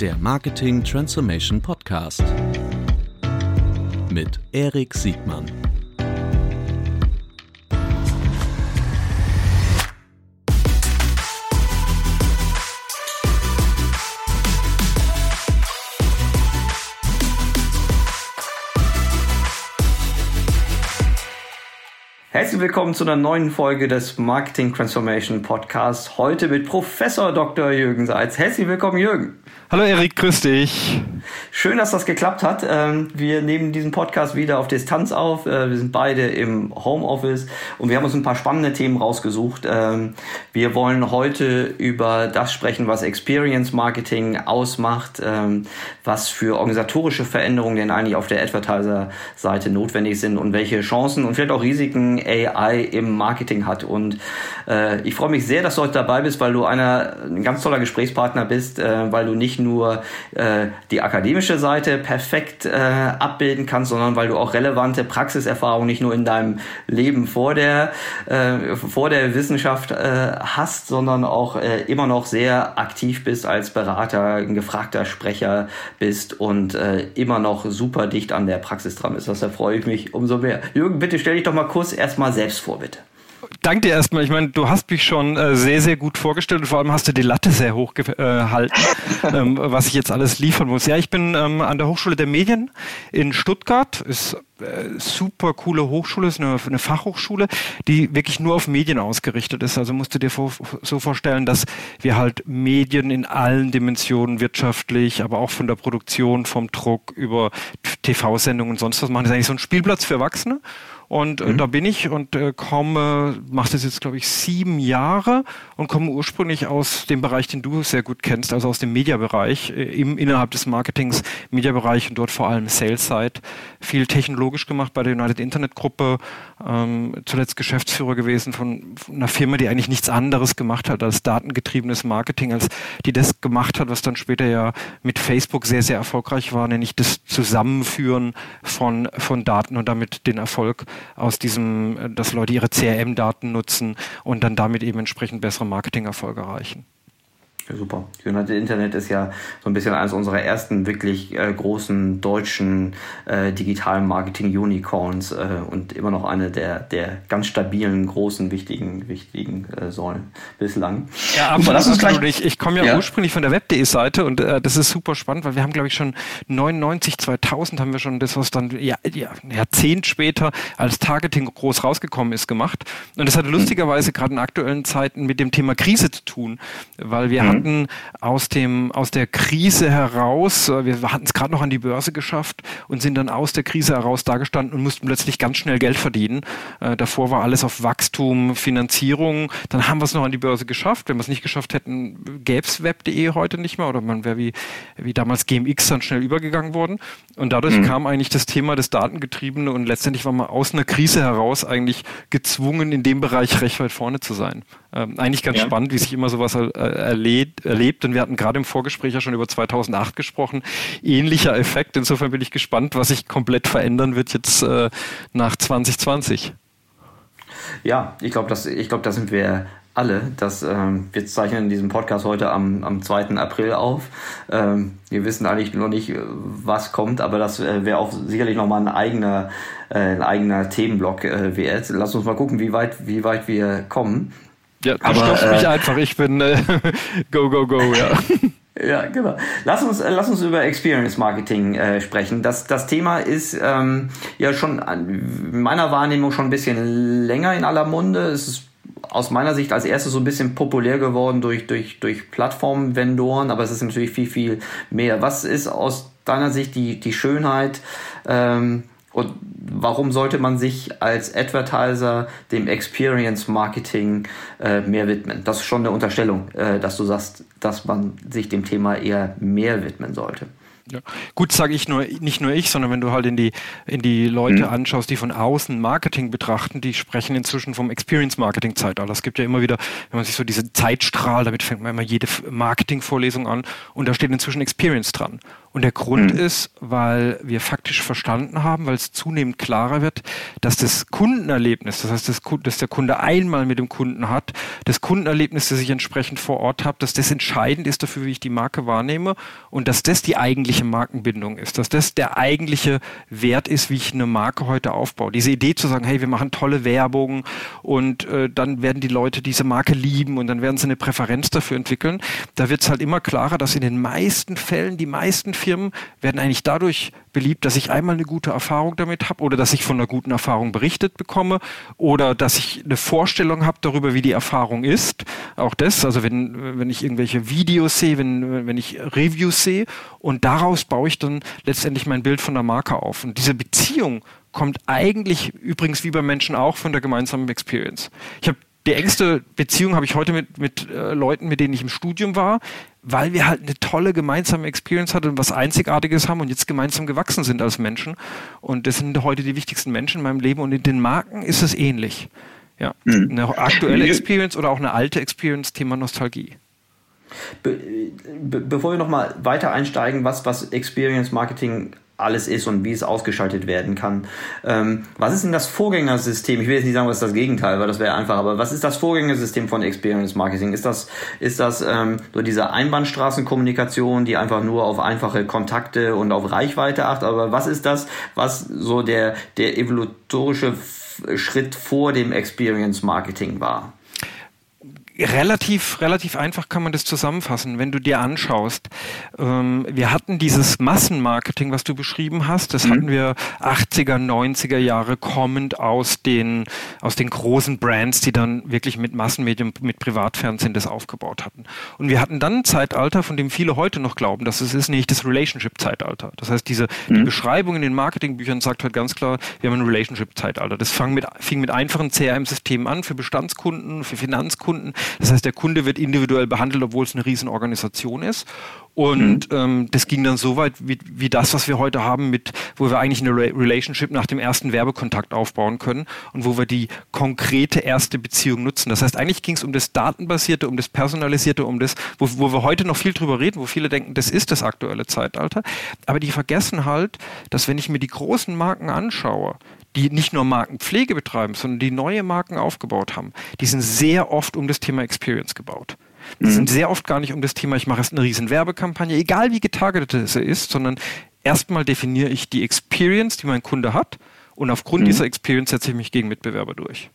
Der Marketing Transformation Podcast mit Erik Siegmann. Herzlich willkommen zu einer neuen Folge des Marketing Transformation Podcasts. Heute mit Professor Dr. Jürgen Seitz. Herzlich willkommen, Jürgen. Hallo Erik, grüß dich. Schön, dass das geklappt hat. Ähm, wir nehmen diesen Podcast wieder auf Distanz auf. Äh, wir sind beide im Homeoffice und wir haben uns ein paar spannende Themen rausgesucht. Ähm, wir wollen heute über das sprechen, was Experience Marketing ausmacht, ähm, was für organisatorische Veränderungen denn eigentlich auf der Advertiser-Seite notwendig sind und welche Chancen und vielleicht auch Risiken AI im Marketing hat. Und äh, ich freue mich sehr, dass du heute dabei bist, weil du einer, ein ganz toller Gesprächspartner bist, äh, weil du nicht nur äh, die akademische Seite perfekt äh, abbilden kannst, sondern weil du auch relevante Praxiserfahrung nicht nur in deinem Leben vor der, äh, vor der Wissenschaft äh, hast, sondern auch äh, immer noch sehr aktiv bist als Berater, ein gefragter Sprecher bist und äh, immer noch super dicht an der Praxis dran bist. Das freue ich mich umso mehr. Jürgen, bitte stell dich doch mal kurz erstmal selbst vor, bitte. Danke dir erstmal. Ich meine, du hast mich schon äh, sehr, sehr gut vorgestellt und vor allem hast du die Latte sehr hoch gehalten, äh, ähm, was ich jetzt alles liefern muss. Ja, ich bin ähm, an der Hochschule der Medien in Stuttgart. Ist super coole Hochschule, ist eine, eine, Fachhochschule, die wirklich nur auf Medien ausgerichtet ist. Also musst du dir vor, so vorstellen, dass wir halt Medien in allen Dimensionen wirtschaftlich, aber auch von der Produktion, vom Druck über TV-Sendungen und sonst was machen. Das ist eigentlich so ein Spielplatz für Erwachsene. Und äh, mhm. da bin ich und äh, komme, mache das jetzt, glaube ich, sieben Jahre und komme ursprünglich aus dem Bereich, den du sehr gut kennst, also aus dem Mediabereich, äh, im, innerhalb des Marketings, Mediabereich und dort vor allem Sales-Side. Viel technologisch gemacht bei der United Internet Gruppe, ähm, zuletzt Geschäftsführer gewesen von, von einer Firma, die eigentlich nichts anderes gemacht hat als datengetriebenes Marketing, als die das gemacht hat, was dann später ja mit Facebook sehr, sehr erfolgreich war, nämlich das Zusammenführen von, von Daten und damit den Erfolg aus diesem, äh, dass Leute ihre CRM-Daten nutzen und dann damit eben entsprechend bessere Marketingerfolge erreichen. Ja, super. United Internet ist ja so ein bisschen eines unserer ersten wirklich äh, großen deutschen äh, digitalen Marketing-Unicorns äh, und immer noch eine der, der ganz stabilen, großen, wichtigen, wichtigen äh, Säulen bislang. Ja, absolut. Lass uns gleich, ich ich komme ja, ja, ursprünglich von der Web.de-Seite und äh, das ist super spannend, weil wir haben, glaube ich, schon 99, 2000 haben wir schon das, was dann ja, ja, ein Jahrzehnt später als Targeting groß rausgekommen ist, gemacht. Und das hatte lustigerweise gerade in aktuellen Zeiten mit dem Thema Krise zu tun, weil wir mhm hatten aus dem aus der Krise heraus, äh, wir hatten es gerade noch an die Börse geschafft und sind dann aus der Krise heraus dagestanden und mussten plötzlich ganz schnell Geld verdienen. Äh, davor war alles auf Wachstum, Finanzierung. Dann haben wir es noch an die Börse geschafft. Wenn wir es nicht geschafft hätten, gäbe es web.de heute nicht mehr oder man wäre wie, wie damals GMX dann schnell übergegangen worden. Und dadurch mhm. kam eigentlich das Thema des Datengetriebene und letztendlich war man aus einer Krise heraus eigentlich gezwungen, in dem Bereich recht weit vorne zu sein. Ähm, eigentlich ganz ja. spannend, wie sich immer sowas äh, erlebt, erlebt. Und wir hatten gerade im Vorgespräch ja schon über 2008 gesprochen. Ähnlicher Effekt. Insofern bin ich gespannt, was sich komplett verändern wird jetzt äh, nach 2020. Ja, ich glaube, ich glaube, da sind wir alle. Das, ähm, wir zeichnen diesen Podcast heute am, am 2. April auf. Ähm, wir wissen eigentlich noch nicht, was kommt, aber das äh, wäre auch sicherlich nochmal ein eigener, äh, ein eigener Themenblock äh, wert. Lass uns mal gucken, wie weit, wie weit wir kommen. Ja, aber, äh, mich einfach. Ich bin äh, go, go, go, ja. Ja, genau. Lass uns, äh, lass uns über Experience Marketing äh, sprechen. Das, das Thema ist ähm, ja schon in meiner Wahrnehmung schon ein bisschen länger in aller Munde. Es ist aus meiner Sicht als erstes so ein bisschen populär geworden durch, durch, durch Plattform-Vendoren, aber es ist natürlich viel, viel mehr. Was ist aus deiner Sicht die, die Schönheit ähm, und warum sollte man sich als Advertiser dem Experience Marketing äh, mehr widmen? Das ist schon eine Unterstellung, äh, dass du sagst, dass man sich dem Thema eher mehr widmen sollte. Ja. Gut, sage ich nur, nicht nur ich, sondern wenn du halt in die, in die Leute mhm. anschaust, die von außen Marketing betrachten, die sprechen inzwischen vom Experience-Marketing-Zeitalter. Es gibt ja immer wieder, wenn man sich so diese Zeitstrahl, damit fängt man immer jede Marketing-Vorlesung an und da steht inzwischen Experience dran. Und der Grund mhm. ist, weil wir faktisch verstanden haben, weil es zunehmend klarer wird, dass das Kundenerlebnis, das heißt, das, dass der Kunde einmal mit dem Kunden hat, das Kundenerlebnis, das ich entsprechend vor Ort habe, dass das entscheidend ist dafür, wie ich die Marke wahrnehme und dass das die eigentliche Markenbindung ist, dass das der eigentliche Wert ist, wie ich eine Marke heute aufbaue. Diese Idee zu sagen, hey, wir machen tolle Werbung und äh, dann werden die Leute diese Marke lieben und dann werden sie eine Präferenz dafür entwickeln, da wird es halt immer klarer, dass in den meisten Fällen, die meisten Firmen werden eigentlich dadurch beliebt, dass ich einmal eine gute Erfahrung damit habe oder dass ich von einer guten Erfahrung berichtet bekomme oder dass ich eine Vorstellung habe darüber, wie die Erfahrung ist. Auch das, also wenn, wenn ich irgendwelche Videos sehe, wenn, wenn ich Reviews sehe und daraus baue ich dann letztendlich mein Bild von der Marke auf. Und diese Beziehung kommt eigentlich übrigens wie bei Menschen auch von der gemeinsamen Experience. Ich habe die engste Beziehung habe ich heute mit, mit äh, Leuten, mit denen ich im Studium war, weil wir halt eine tolle gemeinsame Experience hatten und was Einzigartiges haben und jetzt gemeinsam gewachsen sind als Menschen. Und das sind heute die wichtigsten Menschen in meinem Leben und in den Marken ist es ähnlich. Ja, mhm. eine aktuelle Experience oder auch eine alte Experience, Thema Nostalgie. Be be bevor wir nochmal weiter einsteigen, was, was Experience Marketing alles ist und wie es ausgeschaltet werden kann. Ähm, was ist denn das Vorgängersystem? Ich will jetzt nicht sagen, was ist das Gegenteil, weil das wäre einfach, aber was ist das Vorgängersystem von Experience Marketing? Ist das, ist das ähm, so diese Einbahnstraßenkommunikation, die einfach nur auf einfache Kontakte und auf Reichweite achtet? Aber was ist das, was so der, der evolutorische Schritt vor dem Experience Marketing war? Relativ, relativ einfach kann man das zusammenfassen, wenn du dir anschaust. Ähm, wir hatten dieses Massenmarketing, was du beschrieben hast, das mhm. hatten wir 80er, 90er Jahre kommend aus den, aus den großen Brands, die dann wirklich mit Massenmedien, mit Privatfernsehen das aufgebaut hatten. Und wir hatten dann ein Zeitalter, von dem viele heute noch glauben, dass es ist nicht das Relationship-Zeitalter. Das heißt, diese mhm. die Beschreibung in den Marketingbüchern sagt halt ganz klar, wir haben ein Relationship-Zeitalter. Das fang mit, fing mit einfachen CRM-Systemen an für Bestandskunden, für Finanzkunden. Das heißt, der Kunde wird individuell behandelt, obwohl es eine Riesenorganisation ist. Und mhm. ähm, das ging dann so weit wie, wie das, was wir heute haben, mit, wo wir eigentlich eine Re Relationship nach dem ersten Werbekontakt aufbauen können und wo wir die konkrete erste Beziehung nutzen. Das heißt, eigentlich ging es um das Datenbasierte, um das Personalisierte, um das, wo, wo wir heute noch viel drüber reden, wo viele denken, das ist das aktuelle Zeitalter. Aber die vergessen halt, dass wenn ich mir die großen Marken anschaue, die nicht nur Markenpflege betreiben, sondern die neue Marken aufgebaut haben, die sind sehr oft um das Thema Experience gebaut. Die mhm. sind sehr oft gar nicht um das Thema, ich mache jetzt eine riesen Werbekampagne, egal wie getargetet sie ist, sondern erstmal definiere ich die Experience, die mein Kunde hat und aufgrund mhm. dieser Experience setze ich mich gegen Mitbewerber durch.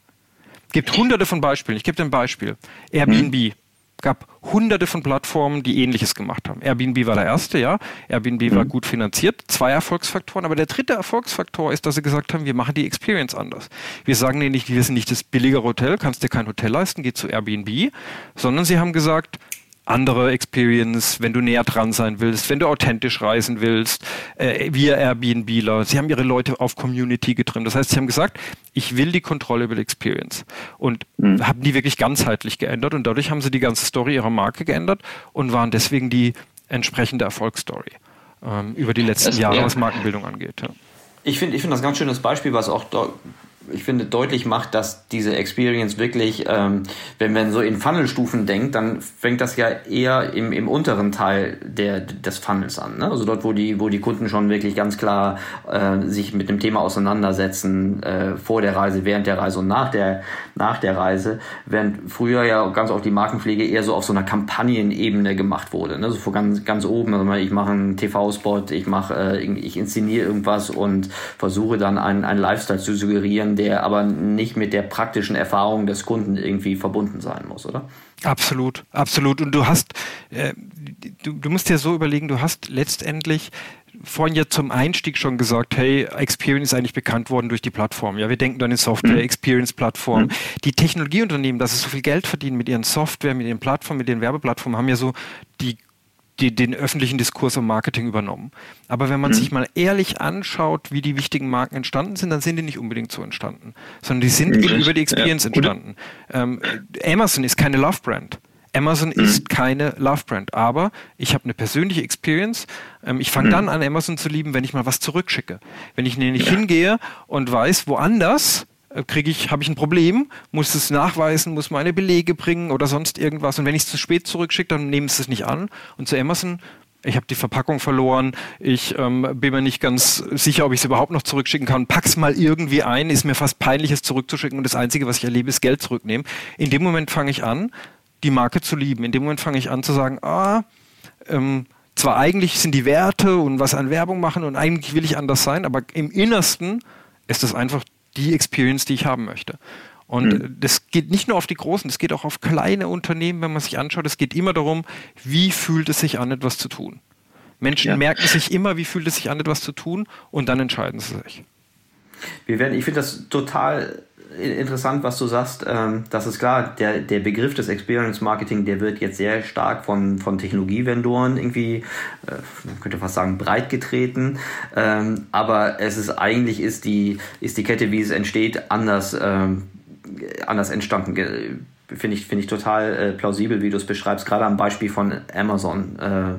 Es gibt hunderte von Beispielen. Ich gebe dir ein Beispiel. Airbnb. Mhm gab hunderte von Plattformen, die ähnliches gemacht haben. Airbnb war der erste, ja. Airbnb mhm. war gut finanziert. Zwei Erfolgsfaktoren. Aber der dritte Erfolgsfaktor ist, dass sie gesagt haben, wir machen die Experience anders. Wir sagen denen nicht, wir sind nicht das billigere Hotel, kannst dir kein Hotel leisten, geh zu Airbnb, sondern sie haben gesagt, andere Experience, wenn du näher dran sein willst, wenn du authentisch reisen willst, äh, wir Airbnbler. Sie haben ihre Leute auf Community getrimmt. Das heißt, sie haben gesagt, ich will die Kontrolle über die Experience und mhm. haben die wirklich ganzheitlich geändert und dadurch haben sie die ganze Story ihrer Marke geändert und waren deswegen die entsprechende Erfolgsstory ähm, über die letzten das, Jahre, ja. was Markenbildung angeht. Ja. Ich finde ich finde das ein ganz schönes Beispiel, was auch ich finde, deutlich macht, dass diese Experience wirklich, ähm, wenn man so in Funnelstufen denkt, dann fängt das ja eher im, im unteren Teil der, des Funnels an. Ne? Also dort, wo die, wo die Kunden schon wirklich ganz klar äh, sich mit dem Thema auseinandersetzen, äh, vor der Reise, während der Reise und nach der, nach der Reise, während früher ja ganz auch die Markenpflege eher so auf so einer Kampagnenebene gemacht wurde. Ne? So vor ganz, ganz oben, also ich mache einen TV-Spot, ich mache, äh, ich inszeniere irgendwas und versuche dann einen, einen Lifestyle zu suggerieren, der aber nicht mit der praktischen Erfahrung des Kunden irgendwie verbunden sein muss, oder? Absolut, absolut. Und du hast, äh, du, du musst dir so überlegen, du hast letztendlich vorhin ja zum Einstieg schon gesagt, hey, Experience ist eigentlich bekannt worden durch die Plattform. Ja, wir denken dann in Software, mhm. Experience-Plattform. Mhm. Die Technologieunternehmen, dass sie so viel Geld verdienen mit ihren Software, mit ihren Plattformen, mit ihren Werbeplattformen, haben ja so die die, den öffentlichen Diskurs um Marketing übernommen. Aber wenn man mhm. sich mal ehrlich anschaut, wie die wichtigen Marken entstanden sind, dann sind die nicht unbedingt so entstanden, sondern die sind mhm. eben über die Experience ja. entstanden. Ähm, Amazon ist keine Love-Brand. Amazon mhm. ist keine Love-Brand, aber ich habe eine persönliche Experience. Ähm, ich fange mhm. dann an, Amazon zu lieben, wenn ich mal was zurückschicke. Wenn ich nämlich ja. hingehe und weiß, woanders kriege ich, habe ich ein Problem, muss es nachweisen, muss meine Belege bringen oder sonst irgendwas. Und wenn ich es zu spät zurückschicke, dann nehmen sie es nicht an. Und zu Amazon ich habe die Verpackung verloren, ich ähm, bin mir nicht ganz sicher, ob ich es überhaupt noch zurückschicken kann, pack's mal irgendwie ein, ist mir fast peinlich, es zurückzuschicken und das Einzige, was ich erlebe, ist Geld zurücknehmen. In dem Moment fange ich an, die Marke zu lieben. In dem Moment fange ich an zu sagen, ah, ähm, zwar eigentlich sind die Werte und was an Werbung machen und eigentlich will ich anders sein, aber im Innersten ist das einfach die Experience, die ich haben möchte. Und mhm. das geht nicht nur auf die großen, das geht auch auf kleine Unternehmen, wenn man sich anschaut. Es geht immer darum, wie fühlt es sich an, etwas zu tun. Menschen ja. merken sich immer, wie fühlt es sich an, etwas zu tun, und dann entscheiden sie sich. Wir werden, ich finde das total interessant, was du sagst. Ähm, das ist klar, der, der Begriff des Experience Marketing, der wird jetzt sehr stark von, von Technologievendoren irgendwie, äh, man könnte fast sagen, breit getreten. Ähm, aber es ist eigentlich ist die, ist die Kette, wie es entsteht, anders ähm, anders entstanden. Finde ich, finde ich total äh, plausibel, wie du es beschreibst, gerade am Beispiel von Amazon. Äh,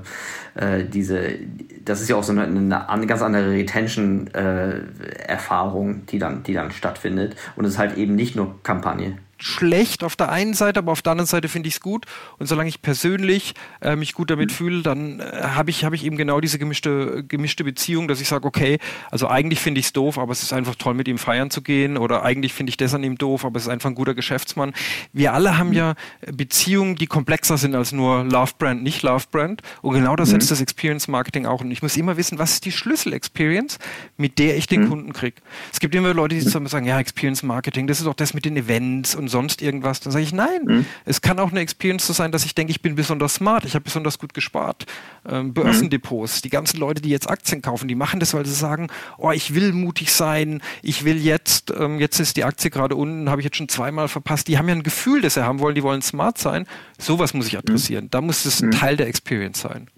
äh, diese, das ist ja auch so eine, eine, ganz andere Retention-Erfahrung, äh, die, dann, die dann stattfindet. Und es ist halt eben nicht nur Kampagne schlecht auf der einen Seite, aber auf der anderen Seite finde ich es gut. Und solange ich persönlich äh, mich gut damit mhm. fühle, dann äh, habe ich, hab ich eben genau diese gemischte, gemischte Beziehung, dass ich sage, okay, also eigentlich finde ich es doof, aber es ist einfach toll, mit ihm feiern zu gehen. Oder eigentlich finde ich das an ihm doof, aber es ist einfach ein guter Geschäftsmann. Wir alle haben mhm. ja Beziehungen, die komplexer sind als nur Love Brand, nicht Love Brand. Und genau das mhm. setzt das Experience Marketing auch. Und ich muss immer wissen, was ist die Schlüssel-Experience, mit der ich den mhm. Kunden kriege. Es gibt immer Leute, die mhm. sagen, ja, Experience Marketing, das ist doch das mit den Events und sonst irgendwas, dann sage ich, nein, mhm. es kann auch eine Experience so sein, dass ich denke, ich bin besonders smart, ich habe besonders gut gespart. Ähm, Börsendepots, mhm. die ganzen Leute, die jetzt Aktien kaufen, die machen das, weil sie sagen, oh, ich will mutig sein, ich will jetzt, ähm, jetzt ist die Aktie gerade unten, habe ich jetzt schon zweimal verpasst. Die haben ja ein Gefühl, das sie haben wollen, die wollen smart sein. Sowas muss ich adressieren. Mhm. Da muss es ein mhm. Teil der Experience sein.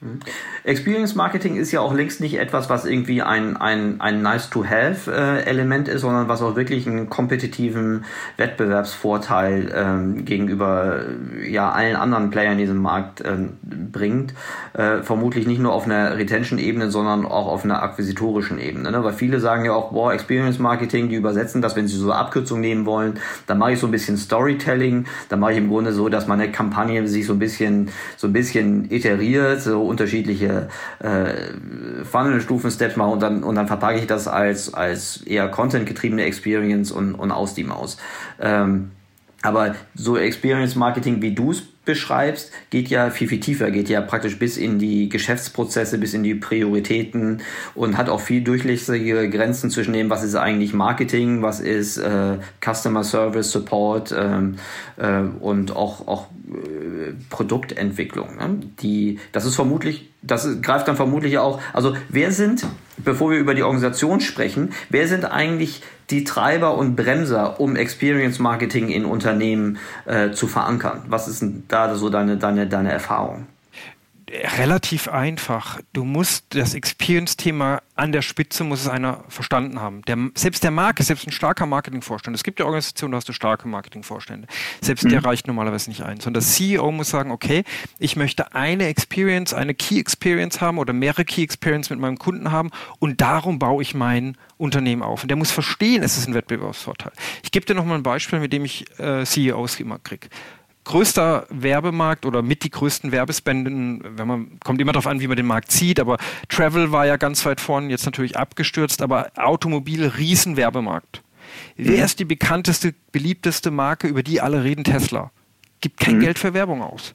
Mhm. Experience Marketing ist ja auch längst nicht etwas, was irgendwie ein, ein, ein Nice-to-Have-Element äh, ist, sondern was auch wirklich einen kompetitiven Wettbewerbsvorteil ähm, gegenüber ja, allen anderen Playern in diesem Markt ähm, bringt. Äh, vermutlich nicht nur auf einer Retention-Ebene, sondern auch auf einer akquisitorischen Ebene. Ne? Weil viele sagen ja auch, boah, Experience Marketing, die übersetzen das, wenn sie so Abkürzungen nehmen wollen, dann mache ich so ein bisschen Storytelling, dann mache ich im Grunde so, dass meine Kampagne sich so ein bisschen, so ein bisschen iteriert, so unterschiedliche äh, Funnel-Stufen, Steps mache und dann, und dann verpacke ich das als, als eher Content-getriebene Experience und, und aus die Maus. Ähm, aber so Experience Marketing, wie du es beschreibst, geht ja viel, viel tiefer, geht ja praktisch bis in die Geschäftsprozesse, bis in die Prioritäten und hat auch viel durchlässige Grenzen zwischen dem, was ist eigentlich Marketing, was ist äh, Customer Service, Support ähm, äh, und auch, auch äh, Produktentwicklung. Ne? Die, das ist vermutlich, das greift dann vermutlich auch, also wer sind, bevor wir über die Organisation sprechen, wer sind eigentlich die Treiber und Bremser, um Experience Marketing in Unternehmen äh, zu verankern? Was ist da so deine, deine, deine Erfahrung? Relativ einfach. Du musst das Experience-Thema an der Spitze muss es einer verstanden haben. Der, selbst der Marke, selbst ein starker Marketingvorstand, es gibt ja Organisationen, da hast du starke Marketingvorstände, selbst mhm. der reicht normalerweise nicht ein, sondern der CEO muss sagen, okay, ich möchte eine Experience, eine Key Experience haben oder mehrere Key Experience mit meinem Kunden haben und darum baue ich mein Unternehmen auf. Und der muss verstehen, es ist ein Wettbewerbsvorteil. Ich gebe dir nochmal ein Beispiel, mit dem ich äh, CEOs immer kriege größter Werbemarkt oder mit die größten Werbespenden, wenn man, kommt immer darauf an, wie man den Markt sieht, aber Travel war ja ganz weit vorne, jetzt natürlich abgestürzt, aber Automobil, Riesenwerbemarkt. Mhm. Wer ist die bekannteste, beliebteste Marke, über die alle reden? Tesla. Gibt kein mhm. Geld für Werbung aus.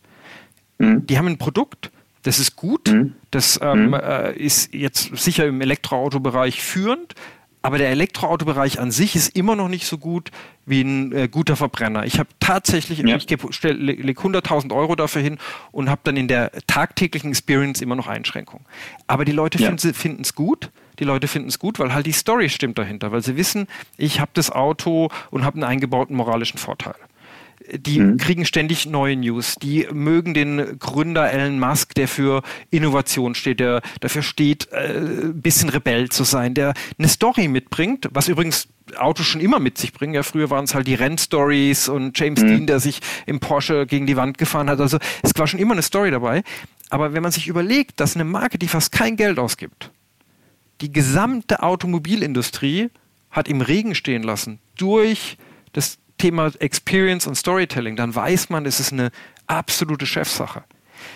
Mhm. Die haben ein Produkt, das ist gut, mhm. das ähm, mhm. äh, ist jetzt sicher im Elektroautobereich führend, aber der Elektroautobereich an sich ist immer noch nicht so gut wie ein äh, guter Verbrenner. Ich habe tatsächlich, ja. ich lege 100.000 Euro dafür hin und habe dann in der tagtäglichen Experience immer noch Einschränkungen. Aber die Leute ja. finden es gut. Die Leute finden es gut, weil halt die Story stimmt dahinter, weil sie wissen, ich habe das Auto und habe einen eingebauten moralischen Vorteil die mhm. kriegen ständig neue News. Die mögen den Gründer Elon Musk, der für Innovation steht, der dafür steht, äh, ein bisschen Rebell zu sein, der eine Story mitbringt, was übrigens Autos schon immer mit sich bringen. Ja, früher waren es halt die Rennstories und James mhm. Dean, der sich im Porsche gegen die Wand gefahren hat. Also es war schon immer eine Story dabei. Aber wenn man sich überlegt, dass eine Marke, die fast kein Geld ausgibt, die gesamte Automobilindustrie hat im Regen stehen lassen durch das Thema Experience und Storytelling, dann weiß man, es ist eine absolute Chefsache.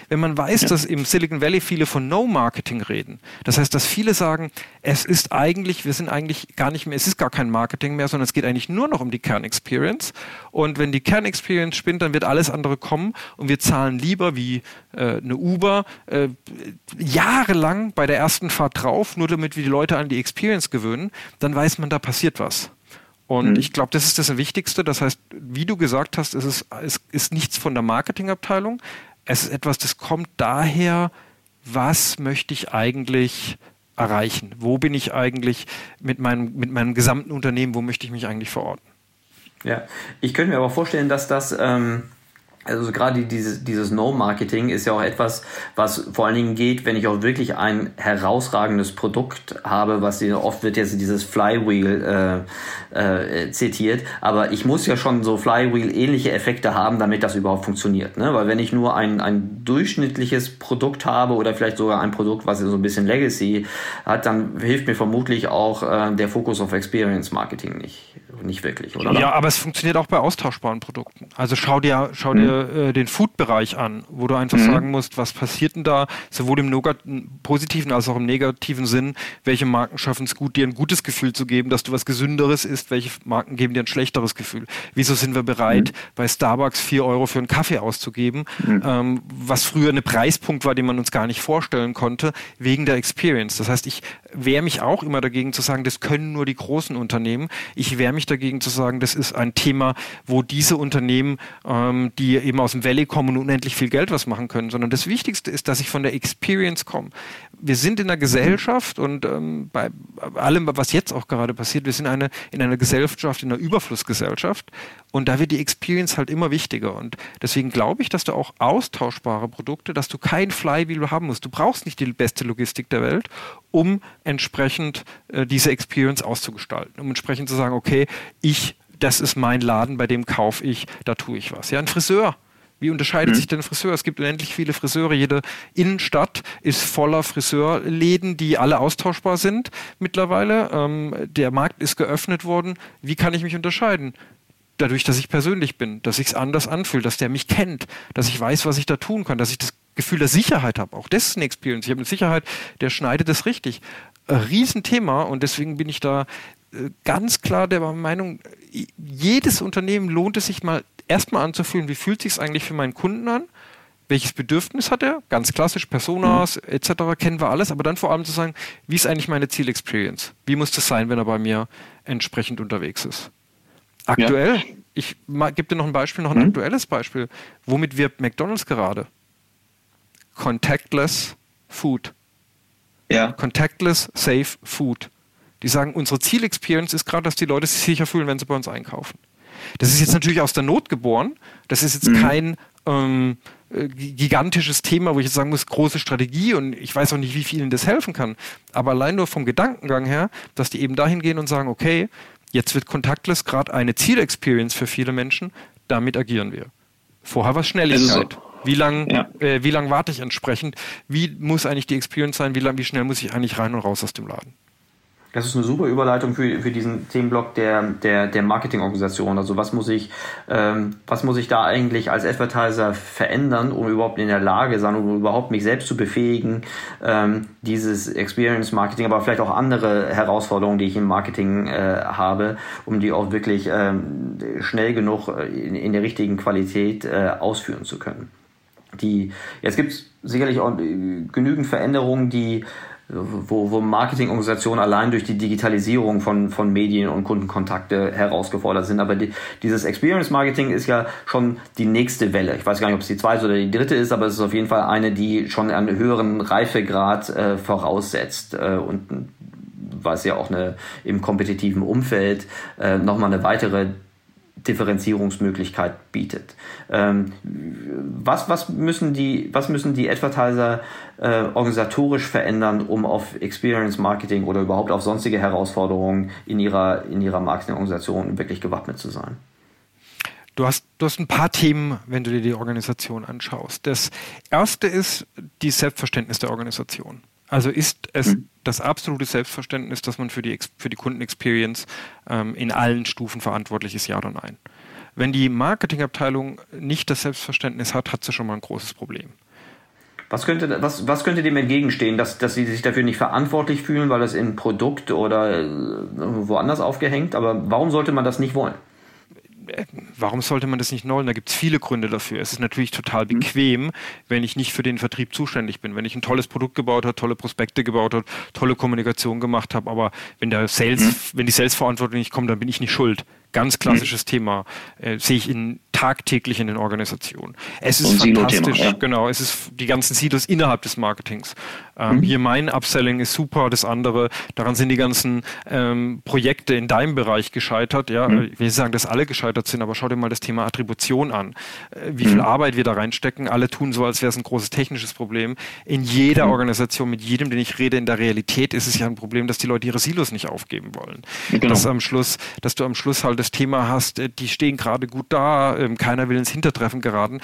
Wenn man weiß, ja. dass im Silicon Valley viele von No-Marketing reden, das heißt, dass viele sagen, es ist eigentlich, wir sind eigentlich gar nicht mehr, es ist gar kein Marketing mehr, sondern es geht eigentlich nur noch um die Kernexperience. Und wenn die Kernexperience spinnt, dann wird alles andere kommen und wir zahlen lieber wie äh, eine Uber äh, jahrelang bei der ersten Fahrt drauf, nur damit wir die Leute an die Experience gewöhnen, dann weiß man, da passiert was. Und mhm. ich glaube, das ist das Wichtigste. Das heißt, wie du gesagt hast, es ist, es ist nichts von der Marketingabteilung. Es ist etwas, das kommt daher, was möchte ich eigentlich erreichen? Wo bin ich eigentlich mit meinem, mit meinem gesamten Unternehmen? Wo möchte ich mich eigentlich verorten? Ja, ich könnte mir aber vorstellen, dass das ähm, also gerade dieses, dieses No-Marketing ist ja auch etwas, was vor allen Dingen geht, wenn ich auch wirklich ein herausragendes Produkt habe, was oft wird jetzt dieses Flywheel äh, äh, zitiert, aber ich muss ja schon so Flywheel-ähnliche Effekte haben, damit das überhaupt funktioniert. Ne? Weil wenn ich nur ein, ein durchschnittliches Produkt habe oder vielleicht sogar ein Produkt, was so ein bisschen Legacy hat, dann hilft mir vermutlich auch äh, der Fokus auf Experience Marketing nicht, nicht wirklich, oder? Ja, aber es funktioniert auch bei austauschbaren Produkten. Also schau dir, schau dir mhm äh, den Food-Bereich an, wo du einfach mhm. sagen musst, was passiert denn da, sowohl im positiven als auch im negativen Sinn, welche Marken schaffen es gut, dir ein gutes Gefühl zu geben, dass du was Gesünderes isst, welche Marken geben dir ein schlechteres Gefühl. Wieso sind wir bereit, mhm. bei Starbucks vier Euro für einen Kaffee auszugeben, mhm. ähm, was früher ein Preispunkt war, den man uns gar nicht vorstellen konnte, wegen der Experience. Das heißt, ich wehre mich auch immer dagegen zu sagen, das können nur die großen Unternehmen. Ich wehre mich dagegen zu sagen, das ist ein Thema, wo diese Unternehmen, ähm, die eben aus dem Valley kommen und unendlich viel Geld was machen können, sondern das Wichtigste ist, dass ich von der Experience komme. Wir sind in einer Gesellschaft und ähm, bei allem, was jetzt auch gerade passiert, wir sind eine, in einer Gesellschaft, in einer Überflussgesellschaft und da wird die Experience halt immer wichtiger. Und deswegen glaube ich, dass du auch austauschbare Produkte, dass du kein Flywheel haben musst. Du brauchst nicht die beste Logistik der Welt, um entsprechend äh, diese Experience auszugestalten, um entsprechend zu sagen, okay, ich, das ist mein Laden, bei dem kaufe ich, da tue ich was. Ja, ein Friseur. Wie unterscheidet mhm. sich denn Friseur? Es gibt unendlich viele Friseure. Jede Innenstadt ist voller Friseurläden, die alle austauschbar sind mittlerweile. Ähm, der Markt ist geöffnet worden. Wie kann ich mich unterscheiden? dadurch, dass ich persönlich bin, dass ich es anders anfühle, dass der mich kennt, dass ich weiß, was ich da tun kann, dass ich das Gefühl der Sicherheit habe. Auch das ist eine Experience. Ich habe eine Sicherheit, der schneidet das richtig. Riesenthema und deswegen bin ich da ganz klar der Meinung, jedes Unternehmen lohnt es sich mal erstmal anzufühlen, wie fühlt sich es eigentlich für meinen Kunden an? Welches Bedürfnis hat er? Ganz klassisch, Personas mhm. etc. kennen wir alles, aber dann vor allem zu sagen, wie ist eigentlich meine Zielexperience? Wie muss das sein, wenn er bei mir entsprechend unterwegs ist? Aktuell, ja. ich gebe dir noch ein Beispiel, noch ein mhm. aktuelles Beispiel. Womit wirbt McDonalds gerade? Contactless Food. Ja. Contactless Safe Food. Die sagen, unsere Zielexperience ist gerade, dass die Leute sich sicher fühlen, wenn sie bei uns einkaufen. Das ist jetzt natürlich aus der Not geboren. Das ist jetzt mhm. kein ähm, äh, gigantisches Thema, wo ich jetzt sagen muss, große Strategie und ich weiß auch nicht, wie vielen das helfen kann. Aber allein nur vom Gedankengang her, dass die eben dahin gehen und sagen, okay, Jetzt wird Contactless gerade eine Zielexperience für viele Menschen. Damit agieren wir. Vorher war es Schnelligkeit. So. Wie lange ja. äh, lang warte ich entsprechend? Wie muss eigentlich die Experience sein? Wie, lang, wie schnell muss ich eigentlich rein und raus aus dem Laden? Das ist eine super Überleitung für, für diesen Themenblock der, der, der Marketingorganisation. Also was muss ich, ähm, was muss ich da eigentlich als Advertiser verändern, um überhaupt in der Lage sein, um überhaupt mich selbst zu befähigen, ähm, dieses Experience Marketing, aber vielleicht auch andere Herausforderungen, die ich im Marketing äh, habe, um die auch wirklich ähm, schnell genug äh, in, in der richtigen Qualität äh, ausführen zu können. Die, jetzt gibt es sicherlich auch äh, genügend Veränderungen, die wo, wo Marketingorganisationen allein durch die Digitalisierung von, von Medien und Kundenkontakte herausgefordert sind. Aber die, dieses Experience Marketing ist ja schon die nächste Welle. Ich weiß gar nicht, ob es die zweite oder die dritte ist, aber es ist auf jeden Fall eine, die schon einen höheren Reifegrad äh, voraussetzt äh, und was ja auch eine im kompetitiven Umfeld äh, nochmal eine weitere Differenzierungsmöglichkeit bietet. Ähm, was, was, müssen die, was müssen die Advertiser äh, organisatorisch verändern, um auf Experience Marketing oder überhaupt auf sonstige Herausforderungen in ihrer, in ihrer Marketingorganisation wirklich gewappnet zu sein? Du hast, du hast ein paar Themen, wenn du dir die Organisation anschaust. Das erste ist die Selbstverständnis der Organisation. Also ist es mhm. das absolute Selbstverständnis, dass man für die, für die Kundenexperience ähm, in allen Stufen verantwortlich ist, ja oder nein? Wenn die Marketingabteilung nicht das Selbstverständnis hat, hat sie schon mal ein großes Problem. Was könnte, was, was könnte dem entgegenstehen, dass, dass sie sich dafür nicht verantwortlich fühlen, weil es in Produkt oder äh, woanders aufgehängt? Aber warum sollte man das nicht wollen? Warum sollte man das nicht wollen? Da gibt es viele Gründe dafür. Es ist natürlich total mhm. bequem, wenn ich nicht für den Vertrieb zuständig bin. Wenn ich ein tolles Produkt gebaut habe, tolle Prospekte gebaut habe, tolle Kommunikation gemacht habe, aber wenn der Sales, mhm. wenn die Sales-Verantwortung nicht kommt, dann bin ich nicht schuld. Ganz klassisches mhm. Thema äh, sehe ich in tagtäglich in den Organisationen. Es ist fantastisch, ja. genau, es ist die ganzen Silos innerhalb des Marketings. Ähm, mhm. Hier mein Upselling ist super, das andere, daran sind die ganzen ähm, Projekte in deinem Bereich gescheitert. Ja, mhm. ich will nicht sagen, dass alle gescheitert sind, aber schau dir mal das Thema Attribution an. Äh, wie mhm. viel Arbeit wir da reinstecken. Alle tun so, als wäre es ein großes technisches Problem. In jeder mhm. Organisation, mit jedem, den ich rede, in der Realität ist es ja ein Problem, dass die Leute ihre Silos nicht aufgeben wollen. Genau. Dass am Schluss, dass du am Schluss halt das Thema hast, äh, die stehen gerade gut da, ähm, keiner will ins Hintertreffen geraten.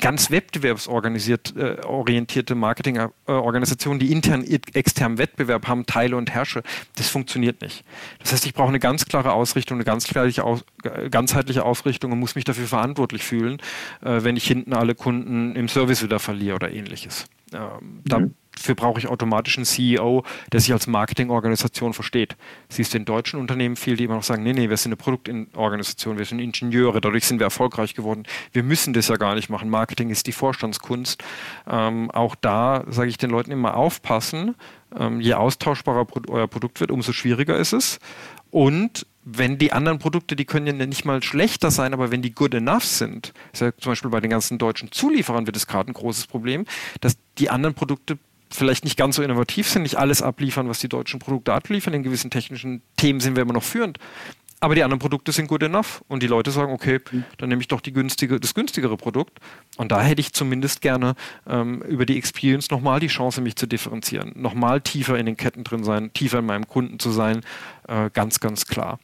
Ganz wettbewerbsorientierte äh, Marketingorganisationen, die intern, externen Wettbewerb haben, teile und herrsche, das funktioniert nicht. Das heißt, ich brauche eine ganz klare Ausrichtung, eine ganz aus, ganzheitliche Ausrichtung und muss mich dafür verantwortlich fühlen, äh, wenn ich hinten alle Kunden im Service wieder verliere oder ähnliches. Ähm, da mhm. Dafür brauche ich automatisch einen CEO, der sich als Marketingorganisation versteht. Siehst du in deutschen Unternehmen viel, die immer noch sagen, nee, nee, wir sind eine Produktorganisation, wir sind Ingenieure, dadurch sind wir erfolgreich geworden. Wir müssen das ja gar nicht machen. Marketing ist die Vorstandskunst. Ähm, auch da sage ich den Leuten immer aufpassen. Ähm, je austauschbarer euer Produkt wird, umso schwieriger ist es. Und wenn die anderen Produkte, die können ja nicht mal schlechter sein, aber wenn die good enough sind, ist ja zum Beispiel bei den ganzen deutschen Zulieferern wird es gerade ein großes Problem, dass die anderen Produkte vielleicht nicht ganz so innovativ sind, nicht alles abliefern, was die deutschen Produkte abliefern. In gewissen technischen Themen sind wir immer noch führend. Aber die anderen Produkte sind good enough und die Leute sagen, okay, dann nehme ich doch günstige, das günstigere Produkt. Und da hätte ich zumindest gerne ähm, über die Experience nochmal die Chance, mich zu differenzieren, nochmal tiefer in den Ketten drin sein, tiefer in meinem Kunden zu sein, äh, ganz, ganz klar.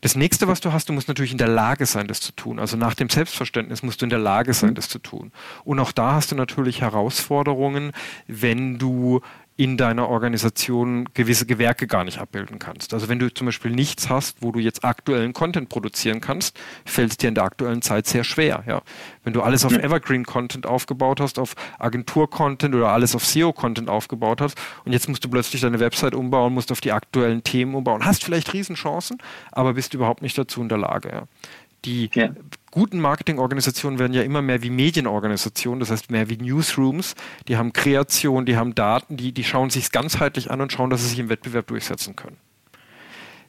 Das nächste, was du hast, du musst natürlich in der Lage sein, das zu tun. Also nach dem Selbstverständnis musst du in der Lage sein, mhm. das zu tun. Und auch da hast du natürlich Herausforderungen, wenn du in deiner Organisation gewisse Gewerke gar nicht abbilden kannst. Also wenn du zum Beispiel nichts hast, wo du jetzt aktuellen Content produzieren kannst, fällt es dir in der aktuellen Zeit sehr schwer. Ja. Wenn du alles auf Evergreen-Content aufgebaut hast, auf Agentur-Content oder alles auf SEO-Content aufgebaut hast und jetzt musst du plötzlich deine Website umbauen, musst auf die aktuellen Themen umbauen, hast vielleicht Riesenchancen, aber bist überhaupt nicht dazu in der Lage. Ja. Die ja. Guten Marketingorganisationen werden ja immer mehr wie Medienorganisationen, das heißt mehr wie Newsrooms. Die haben Kreation, die haben Daten, die, die schauen sich ganzheitlich an und schauen, dass sie sich im Wettbewerb durchsetzen können.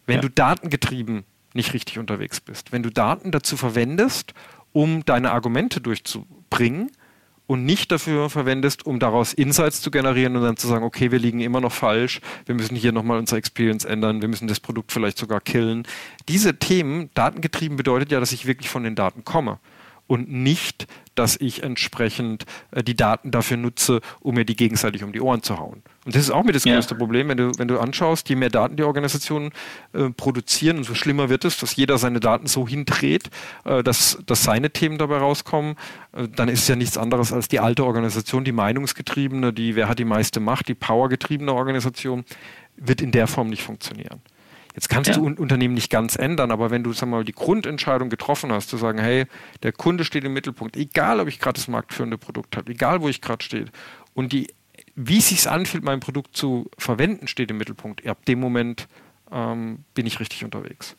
Wenn ja. du datengetrieben nicht richtig unterwegs bist, wenn du Daten dazu verwendest, um deine Argumente durchzubringen, und nicht dafür verwendest, um daraus Insights zu generieren und dann zu sagen, okay, wir liegen immer noch falsch, wir müssen hier nochmal unsere Experience ändern, wir müssen das Produkt vielleicht sogar killen. Diese Themen, datengetrieben bedeutet ja, dass ich wirklich von den Daten komme und nicht, dass ich entsprechend äh, die Daten dafür nutze, um mir die gegenseitig um die Ohren zu hauen. Und das ist auch mit das ja. größte Problem, wenn du, wenn du anschaust, je mehr Daten die Organisationen äh, produzieren, umso schlimmer wird es, dass jeder seine Daten so hindreht, äh, dass, dass seine Themen dabei rauskommen. Äh, dann ist es ja nichts anderes als die alte Organisation, die meinungsgetriebene, die wer hat die meiste Macht, die powergetriebene Organisation, wird in der Form nicht funktionieren. Jetzt kannst ja. du ein Unternehmen nicht ganz ändern, aber wenn du sag mal, die Grundentscheidung getroffen hast, zu sagen, hey, der Kunde steht im Mittelpunkt, egal ob ich gerade das marktführende Produkt habe, egal wo ich gerade stehe, und die, wie es sich anfühlt, mein Produkt zu verwenden, steht im Mittelpunkt, ab dem Moment ähm, bin ich richtig unterwegs.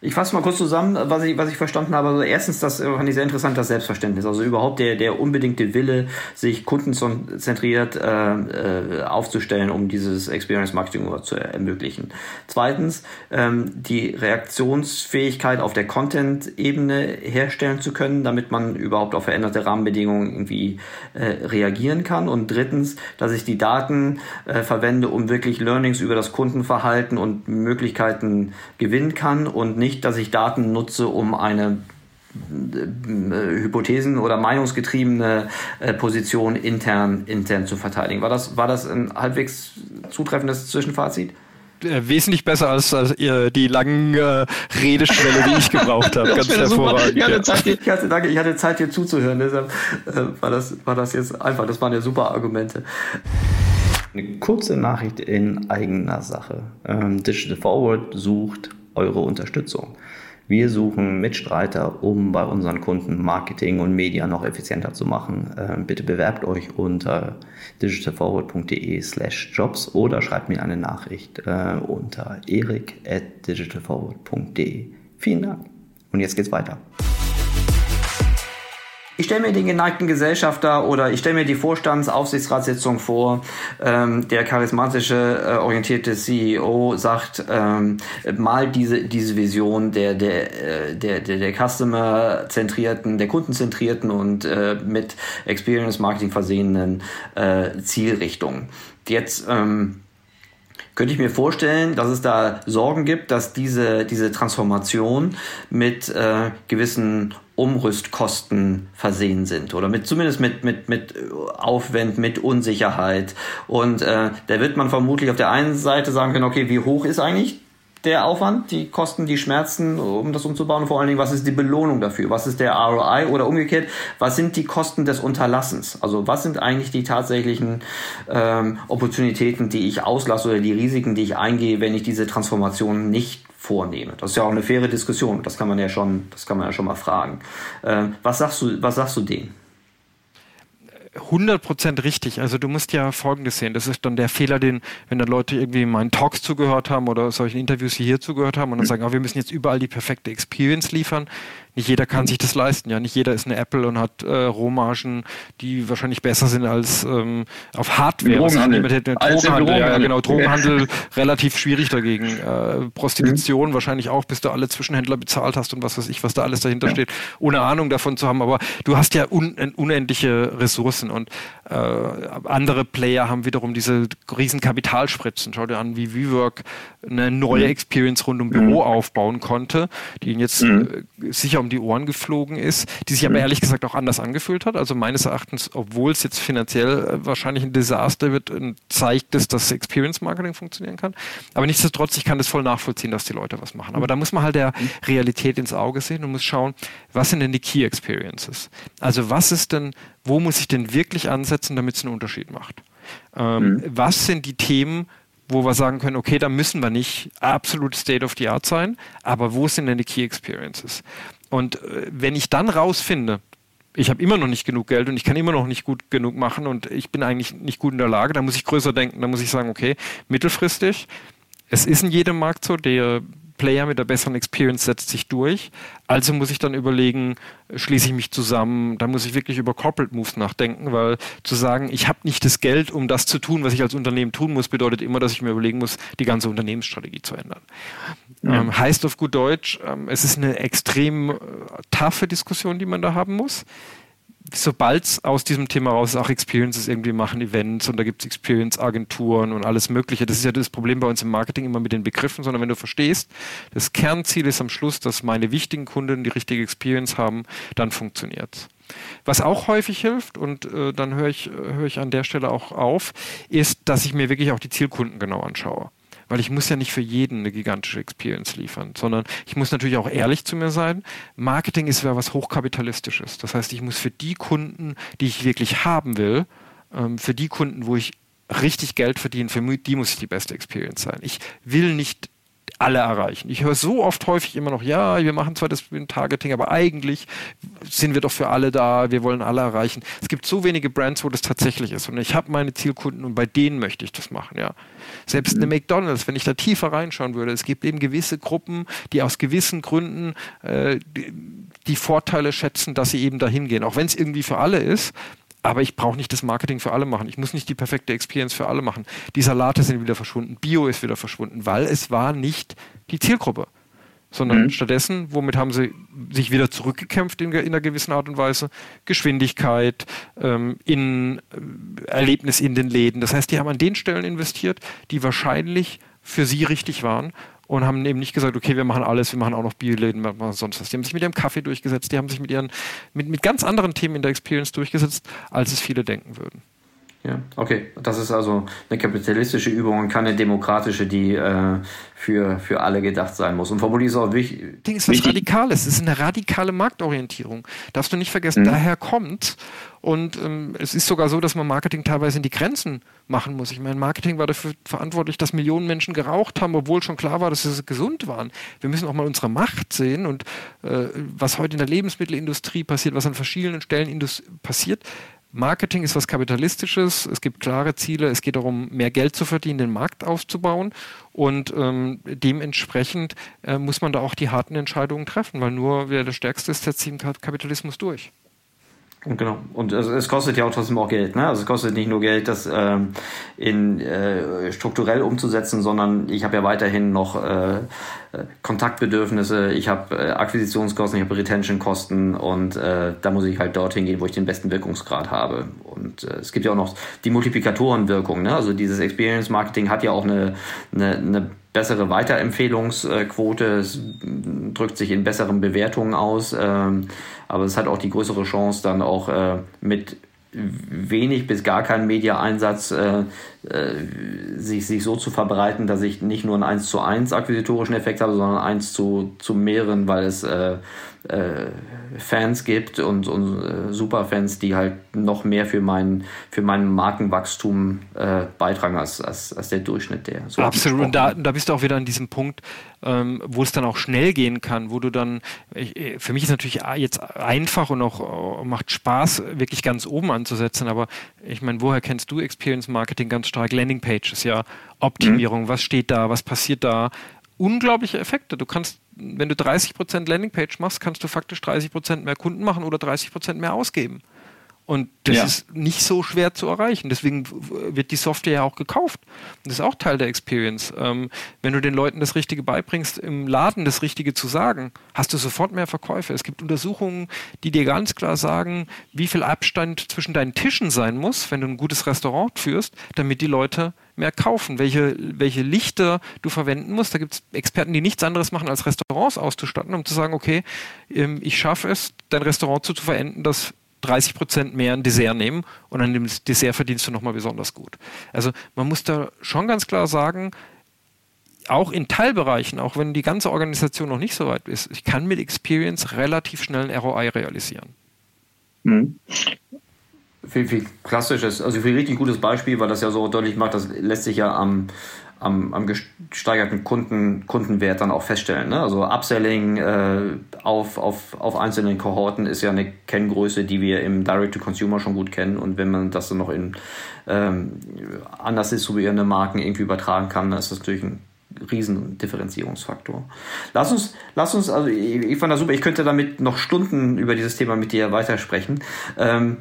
Ich fasse mal kurz zusammen, was ich, was ich verstanden habe. Also erstens, das fand ich sehr interessant, das Selbstverständnis. Also überhaupt der, der unbedingte Wille, sich kundenzentriert äh, äh, aufzustellen, um dieses Experience Marketing zu ermöglichen. Zweitens, ähm, die Reaktionsfähigkeit auf der Content-Ebene herstellen zu können, damit man überhaupt auf veränderte Rahmenbedingungen irgendwie äh, reagieren kann. Und drittens, dass ich die Daten äh, verwende, um wirklich Learnings über das Kundenverhalten und Möglichkeiten gewinnen kann und nicht nicht, dass ich Daten nutze, um eine äh, Hypothesen oder meinungsgetriebene äh, Position intern, intern zu verteidigen. War das, war das ein halbwegs zutreffendes Zwischenfazit? Äh, wesentlich besser als, als die langen äh, Redeschwelle, die ich gebraucht habe. Ganz hervorragend. Ich hatte, Zeit, ich, hatte, danke, ich hatte Zeit, hier zuzuhören. Deshalb äh, war, das, war das jetzt einfach. Das waren ja super Argumente. Eine kurze Nachricht in eigener Sache. Ähm, Digital Forward sucht eure Unterstützung. Wir suchen Mitstreiter, um bei unseren Kunden Marketing und Media noch effizienter zu machen. Äh, bitte bewerbt euch unter digitalforward.de slash jobs oder schreibt mir eine Nachricht äh, unter erik at digitalforward.de. Vielen Dank. Und jetzt geht's weiter. Ich stelle mir den geneigten Gesellschafter oder ich stelle mir die Vorstandsaufsichtsratssitzung vor. Ähm, der charismatische, äh, orientierte CEO sagt, ähm, mal diese, diese Vision der, der, äh, der, der, der Customer-zentrierten, der kundenzentrierten und äh, mit Experience Marketing versehenen äh, Zielrichtung. Jetzt ähm, könnte ich mir vorstellen, dass es da Sorgen gibt, dass diese, diese Transformation mit äh, gewissen Umrüstkosten versehen sind oder mit zumindest mit mit mit Aufwand, mit Unsicherheit. Und äh, da wird man vermutlich auf der einen Seite sagen können, okay, wie hoch ist eigentlich der Aufwand, die Kosten, die Schmerzen, um das umzubauen? Vor allen Dingen, was ist die Belohnung dafür? Was ist der ROI? Oder umgekehrt, was sind die Kosten des Unterlassens? Also was sind eigentlich die tatsächlichen ähm, Opportunitäten, die ich auslasse oder die Risiken, die ich eingehe, wenn ich diese Transformation nicht vornehme? Das ist ja auch eine faire Diskussion. Das kann man ja schon, das kann man ja schon mal fragen. Äh, was sagst du, was sagst du denen? 100% richtig. Also du musst ja Folgendes sehen. Das ist dann der Fehler, den, wenn dann Leute irgendwie meinen Talks zugehört haben oder solchen Interviews wie hier zugehört haben und dann sagen, oh, wir müssen jetzt überall die perfekte Experience liefern nicht jeder kann sich das leisten. Ja, nicht jeder ist eine Apple und hat äh, Rohmargen, die wahrscheinlich besser sind als ähm, auf Hardware. Drogenhandel. Mit, Drogenhandel, ja, genau. Drogenhandel relativ schwierig dagegen. Äh, Prostitution mhm. wahrscheinlich auch, bis du alle Zwischenhändler bezahlt hast und was weiß ich, was da alles dahinter ja. steht, ohne Ahnung davon zu haben. Aber du hast ja un unendliche Ressourcen und äh, andere Player haben wiederum diese riesen Kapitalspritzen. Schau dir an, wie WeWork eine neue mhm. Experience rund um Büro mhm. aufbauen konnte, die ihn jetzt mhm. äh, sicher um um die Ohren geflogen ist, die sich aber mhm. ehrlich gesagt auch anders angefühlt hat. Also meines Erachtens, obwohl es jetzt finanziell äh, wahrscheinlich ein Desaster wird, äh, zeigt es, dass Experience Marketing funktionieren kann. Aber nichtsdestotrotz, ich kann das voll nachvollziehen, dass die Leute was machen. Aber da muss man halt der mhm. Realität ins Auge sehen und muss schauen, was sind denn die Key Experiences? Also was ist denn, wo muss ich denn wirklich ansetzen, damit es einen Unterschied macht? Ähm, mhm. Was sind die Themen, wo wir sagen können, okay, da müssen wir nicht absolut State of the Art sein, aber wo sind denn die Key Experiences? Und äh, wenn ich dann rausfinde, ich habe immer noch nicht genug Geld und ich kann immer noch nicht gut genug machen und ich bin eigentlich nicht gut in der Lage, dann muss ich größer denken, dann muss ich sagen, okay, mittelfristig, es ist in jedem Markt so, der Player mit der besseren Experience setzt sich durch. Also muss ich dann überlegen, schließe ich mich zusammen, da muss ich wirklich über Corporate Moves nachdenken, weil zu sagen, ich habe nicht das Geld, um das zu tun, was ich als Unternehmen tun muss, bedeutet immer, dass ich mir überlegen muss, die ganze Unternehmensstrategie zu ändern. Ähm, heißt auf gut Deutsch, ähm, es ist eine extrem äh, taffe Diskussion, die man da haben muss. Sobald es aus diesem Thema raus ist, auch Experiences irgendwie machen, Events und da gibt es Experience-Agenturen und alles Mögliche. Das ist ja das Problem bei uns im Marketing immer mit den Begriffen, sondern wenn du verstehst, das Kernziel ist am Schluss, dass meine wichtigen Kunden die richtige Experience haben, dann funktioniert was auch häufig hilft, und äh, dann höre ich, höre ich an der Stelle auch auf, ist, dass ich mir wirklich auch die Zielkunden genau anschaue weil ich muss ja nicht für jeden eine gigantische Experience liefern, sondern ich muss natürlich auch ehrlich zu mir sein. Marketing ist ja was hochkapitalistisches. Das heißt, ich muss für die Kunden, die ich wirklich haben will, ähm, für die Kunden, wo ich richtig Geld verdiene, für die muss ich die beste Experience sein. Ich will nicht alle erreichen. Ich höre so oft häufig immer noch, ja, wir machen zwar das Targeting, aber eigentlich sind wir doch für alle da, wir wollen alle erreichen. Es gibt so wenige Brands, wo das tatsächlich ist. Und ich habe meine Zielkunden und bei denen möchte ich das machen, ja. Selbst eine McDonalds, wenn ich da tiefer reinschauen würde, es gibt eben gewisse Gruppen, die aus gewissen Gründen äh, die, die Vorteile schätzen, dass sie eben dahin gehen. Auch wenn es irgendwie für alle ist, aber ich brauche nicht das Marketing für alle machen. Ich muss nicht die perfekte Experience für alle machen. Die Salate sind wieder verschwunden, Bio ist wieder verschwunden, weil es war nicht die Zielgruppe. Sondern mhm. stattdessen, womit haben sie sich wieder zurückgekämpft in, in einer gewissen Art und Weise? Geschwindigkeit, ähm, in äh, Erlebnis in den Läden. Das heißt, die haben an den Stellen investiert, die wahrscheinlich für sie richtig waren und haben eben nicht gesagt, okay, wir machen alles, wir machen auch noch Bioläden, wir machen sonst was. Die haben sich mit ihrem Kaffee durchgesetzt, die haben sich mit ihren, mit, mit ganz anderen Themen in der Experience durchgesetzt, als es viele denken würden. Ja, okay. Das ist also eine kapitalistische Übung und keine demokratische, die äh, für, für alle gedacht sein muss. Und vermutlich ist auch wichtig. Ding ist was Radikales. Es ist eine radikale Marktorientierung. Darfst du nicht vergessen, mhm. daher kommt. Und ähm, es ist sogar so, dass man Marketing teilweise in die Grenzen machen muss. Ich meine, Marketing war dafür verantwortlich, dass Millionen Menschen geraucht haben, obwohl schon klar war, dass sie gesund waren. Wir müssen auch mal unsere Macht sehen und äh, was heute in der Lebensmittelindustrie passiert, was an verschiedenen Stellen passiert Marketing ist was Kapitalistisches, es gibt klare Ziele, es geht darum, mehr Geld zu verdienen, den Markt aufzubauen und ähm, dementsprechend äh, muss man da auch die harten Entscheidungen treffen, weil nur wer der Stärkste ist, setzt sich im Kapitalismus durch. Und genau. Und es, es, kostet ja auch trotzdem auch Geld. Ne? Also es kostet nicht nur Geld, das ähm, in äh, strukturell umzusetzen, sondern ich habe ja weiterhin noch äh, Kontaktbedürfnisse, ich habe äh, Akquisitionskosten, ich habe Retentionkosten und äh, da muss ich halt dorthin gehen, wo ich den besten Wirkungsgrad habe. Und äh, es gibt ja auch noch die Multiplikatorenwirkung. Ne? Also dieses Experience Marketing hat ja auch eine, eine, eine bessere Weiterempfehlungsquote, es drückt sich in besseren Bewertungen aus, ähm, aber es hat auch die größere Chance, dann auch äh, mit wenig bis gar keinen Media-Einsatz äh, sich, sich so zu verbreiten, dass ich nicht nur einen 1 zu 1 akquisitorischen Effekt habe, sondern 1 zu, zu mehreren, weil es äh, äh, Fans gibt und, und äh, Superfans, die halt noch mehr für mein, für mein Markenwachstum äh, beitragen als, als, als der Durchschnitt der. So Absolut, und da, da bist du auch wieder an diesem Punkt, ähm, wo es dann auch schnell gehen kann, wo du dann, ich, äh, für mich ist natürlich jetzt einfach und auch macht Spaß, wirklich ganz oben anzusetzen, aber ich meine, woher kennst du Experience Marketing ganz stark? Landingpages, ja, Optimierung, mhm. was steht da, was passiert da, unglaubliche Effekte. Du kannst, wenn du 30% Landingpage machst, kannst du faktisch 30% mehr Kunden machen oder 30% mehr ausgeben. Und das ja. ist nicht so schwer zu erreichen. Deswegen wird die Software ja auch gekauft. Das ist auch Teil der Experience. Ähm, wenn du den Leuten das Richtige beibringst, im Laden das Richtige zu sagen, hast du sofort mehr Verkäufe. Es gibt Untersuchungen, die dir ganz klar sagen, wie viel Abstand zwischen deinen Tischen sein muss, wenn du ein gutes Restaurant führst, damit die Leute mehr kaufen, welche, welche Lichter du verwenden musst. Da gibt es Experten, die nichts anderes machen, als Restaurants auszustatten, um zu sagen, okay, ähm, ich schaffe es, dein Restaurant so zu verenden, dass 30 Prozent mehr ein Dessert nehmen und an dem Dessert verdienst du nochmal besonders gut. Also man muss da schon ganz klar sagen, auch in Teilbereichen, auch wenn die ganze Organisation noch nicht so weit ist, ich kann mit Experience relativ schnell ein ROI realisieren. Mhm. Viel, viel klassisches, also viel richtig gutes Beispiel, weil das ja so deutlich macht, das lässt sich ja am, am, am gesteigerten Kunden, Kundenwert dann auch feststellen. Ne? Also Upselling äh, auf, auf, auf einzelnen Kohorten ist ja eine Kenngröße, die wir im Direct-to-Consumer schon gut kennen. Und wenn man das dann noch in ähm, anders distribuierende Marken irgendwie übertragen kann, dann ist das natürlich ein riesen Differenzierungsfaktor. Lass uns, lass uns, also ich, ich fand das super, ich könnte damit noch Stunden über dieses Thema mit dir weitersprechen. Ähm,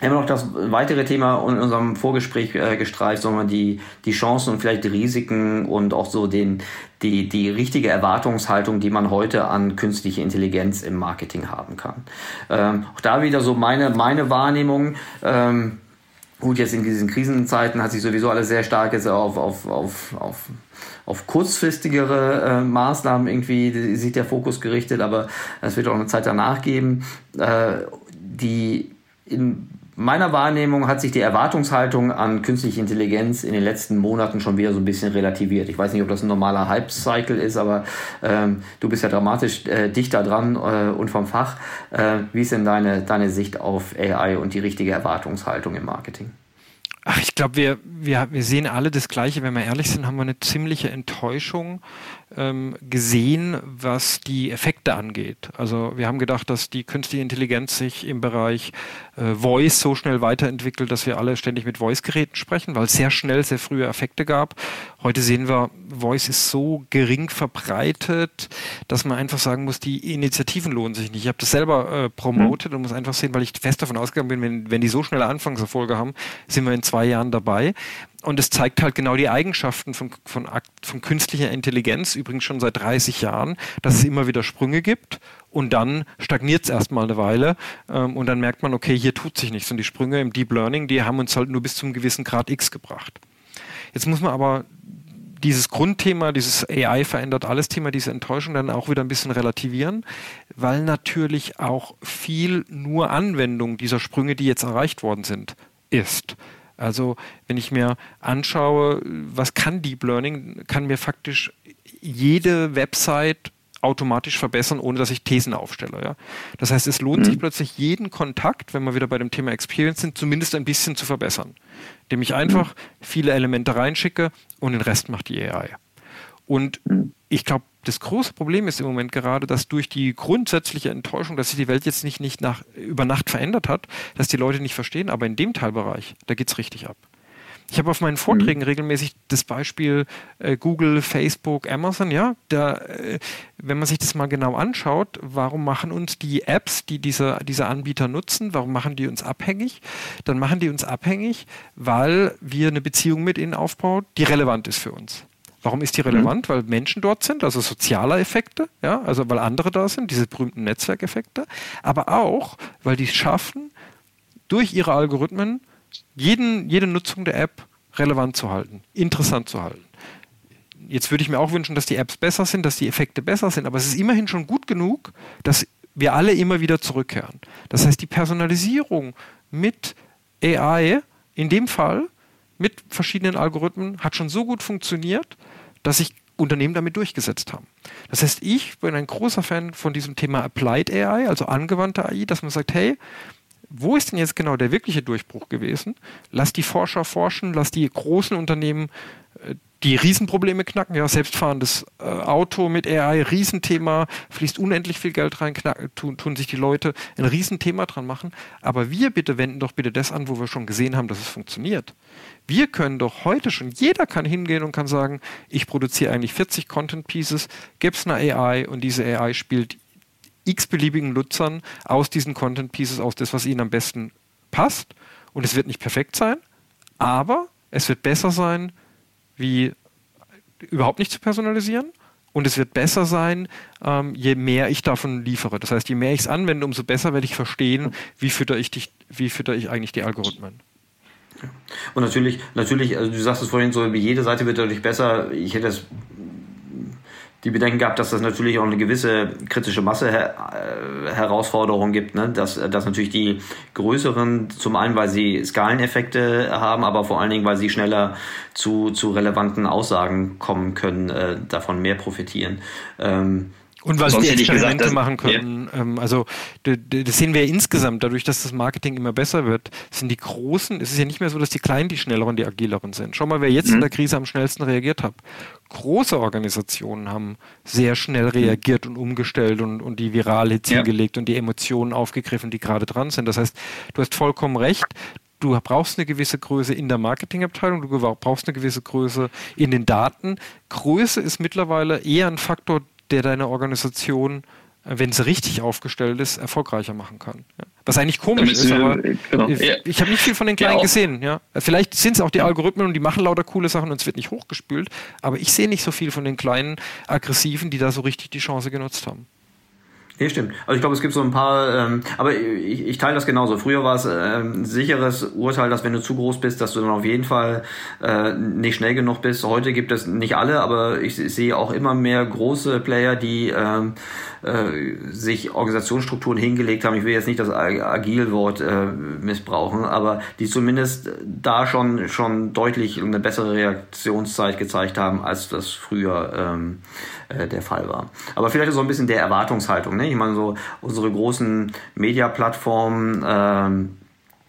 wir noch das weitere Thema in unserem Vorgespräch äh, gestreift, sondern die, die Chancen und vielleicht die Risiken und auch so den, die, die richtige Erwartungshaltung, die man heute an künstliche Intelligenz im Marketing haben kann. Ähm, auch da wieder so meine, meine Wahrnehmung. Ähm, gut, jetzt in diesen Krisenzeiten hat sich sowieso alles sehr stark jetzt auf, auf, auf, auf auf kurzfristigere äh, Maßnahmen irgendwie sieht der Fokus gerichtet, aber es wird auch eine Zeit danach geben, äh, die in meiner Wahrnehmung hat sich die Erwartungshaltung an künstliche Intelligenz in den letzten Monaten schon wieder so ein bisschen relativiert. Ich weiß nicht, ob das ein normaler Hype-Cycle ist, aber ähm, du bist ja dramatisch äh, dichter dran äh, und vom Fach. Äh, wie ist denn deine, deine Sicht auf AI und die richtige Erwartungshaltung im Marketing? Ach, ich glaube, wir, wir, wir sehen alle das Gleiche. Wenn wir ehrlich sind, haben wir eine ziemliche Enttäuschung gesehen, was die Effekte angeht. Also wir haben gedacht, dass die künstliche Intelligenz sich im Bereich äh, Voice so schnell weiterentwickelt, dass wir alle ständig mit Voice-Geräten sprechen, weil es sehr schnell, sehr frühe Effekte gab. Heute sehen wir, Voice ist so gering verbreitet, dass man einfach sagen muss, die Initiativen lohnen sich nicht. Ich habe das selber äh, promotet und muss einfach sehen, weil ich fest davon ausgegangen bin, wenn, wenn die so schnelle Anfangserfolge haben, sind wir in zwei Jahren dabei. Und es zeigt halt genau die Eigenschaften von, von, von künstlicher Intelligenz, übrigens schon seit 30 Jahren, dass es immer wieder Sprünge gibt und dann stagniert es erstmal eine Weile ähm, und dann merkt man, okay, hier tut sich nichts. Und die Sprünge im Deep Learning, die haben uns halt nur bis zum gewissen Grad X gebracht. Jetzt muss man aber dieses Grundthema, dieses AI verändert alles Thema, diese Enttäuschung dann auch wieder ein bisschen relativieren, weil natürlich auch viel nur Anwendung dieser Sprünge, die jetzt erreicht worden sind, ist. Also wenn ich mir anschaue, was kann Deep Learning, kann mir faktisch jede Website automatisch verbessern, ohne dass ich Thesen aufstelle. Ja? Das heißt, es lohnt mhm. sich plötzlich jeden Kontakt, wenn wir wieder bei dem Thema Experience sind, zumindest ein bisschen zu verbessern. Indem ich einfach mhm. viele Elemente reinschicke und den Rest macht die AI. Und mhm. ich glaube, das große Problem ist im Moment gerade, dass durch die grundsätzliche Enttäuschung, dass sich die Welt jetzt nicht, nicht nach, über Nacht verändert hat, dass die Leute nicht verstehen, aber in dem Teilbereich, da geht es richtig ab. Ich habe auf meinen Vorträgen mhm. regelmäßig das Beispiel äh, Google, Facebook, Amazon, ja, da, äh, wenn man sich das mal genau anschaut, warum machen uns die Apps, die diese, diese Anbieter nutzen, warum machen die uns abhängig? Dann machen die uns abhängig, weil wir eine Beziehung mit ihnen aufbauen, die relevant ist für uns. Warum ist die mhm. relevant? Mhm. Weil Menschen dort sind, also soziale Effekte, ja, also weil andere da sind, diese berühmten Netzwerkeffekte, aber auch, weil die schaffen, durch ihre Algorithmen jeden, jede Nutzung der App relevant zu halten, interessant zu halten. Jetzt würde ich mir auch wünschen, dass die Apps besser sind, dass die Effekte besser sind, aber es ist immerhin schon gut genug, dass wir alle immer wieder zurückkehren. Das heißt, die Personalisierung mit AI, in dem Fall mit verschiedenen Algorithmen, hat schon so gut funktioniert, dass sich Unternehmen damit durchgesetzt haben. Das heißt, ich bin ein großer Fan von diesem Thema Applied AI, also angewandte AI, dass man sagt, hey, wo ist denn jetzt genau der wirkliche Durchbruch gewesen? Lass die Forscher forschen, lass die großen Unternehmen äh, die Riesenprobleme knacken. Ja, selbstfahrendes äh, Auto mit AI, Riesenthema, fließt unendlich viel Geld rein, knack, tun, tun sich die Leute ein Riesenthema dran machen. Aber wir bitte wenden doch bitte das an, wo wir schon gesehen haben, dass es funktioniert. Wir können doch heute schon, jeder kann hingehen und kann sagen, ich produziere eigentlich 40 Content Pieces, gibt es eine AI und diese AI spielt x-beliebigen Nutzern aus diesen Content Pieces aus das, was ihnen am besten passt. Und es wird nicht perfekt sein, aber es wird besser sein, wie überhaupt nicht zu personalisieren. Und es wird besser sein, ähm, je mehr ich davon liefere. Das heißt, je mehr ich es anwende, umso besser werde ich verstehen, wie fütter ich, dich, wie fütter ich eigentlich die Algorithmen. Und natürlich, natürlich, also du sagst es vorhin so, jede Seite wird dadurch besser. Ich hätte es die Bedenken gehabt, dass das natürlich auch eine gewisse kritische Masse äh, Herausforderung gibt, ne? dass, dass natürlich die größeren, zum einen, weil sie Skaleneffekte haben, aber vor allen Dingen, weil sie schneller zu, zu relevanten Aussagen kommen können, äh, davon mehr profitieren. Ähm, und was die Experimente gesagt, machen können. Ja. Ähm, also das sehen wir ja insgesamt, dadurch, dass das Marketing immer besser wird, sind die Großen, es ist ja nicht mehr so, dass die Kleinen die Schnelleren, die Agileren sind. Schau mal, wer jetzt mhm. in der Krise am schnellsten reagiert hat. Große Organisationen haben sehr schnell reagiert und umgestellt und, und die Viralhits ja. hingelegt und die Emotionen aufgegriffen, die gerade dran sind. Das heißt, du hast vollkommen recht du brauchst eine gewisse Größe in der Marketingabteilung, du brauchst eine gewisse Größe in den Daten. Größe ist mittlerweile eher ein Faktor, der deine Organisation, äh, wenn sie richtig aufgestellt ist, erfolgreicher machen kann. Was eigentlich komisch ist, aber genau. ich, ich habe nicht viel von den Kleinen ja, gesehen. Ja. Vielleicht sind es auch die Algorithmen und die machen lauter coole Sachen und es wird nicht hochgespült, aber ich sehe nicht so viel von den kleinen Aggressiven, die da so richtig die Chance genutzt haben. Nee, stimmt. Also ich glaube, es gibt so ein paar, ähm, aber ich, ich teile das genauso. Früher war es äh, ein sicheres Urteil, dass wenn du zu groß bist, dass du dann auf jeden Fall äh, nicht schnell genug bist. Heute gibt es nicht alle, aber ich, ich sehe auch immer mehr große Player, die ähm, äh, sich Organisationsstrukturen hingelegt haben. Ich will jetzt nicht das Agil-Wort äh, missbrauchen, aber die zumindest da schon schon deutlich eine bessere Reaktionszeit gezeigt haben, als das früher ähm, äh, der Fall war. Aber vielleicht so ein bisschen der Erwartungshaltung. Ne? Ich meine, so unsere großen Media-Plattformen ähm,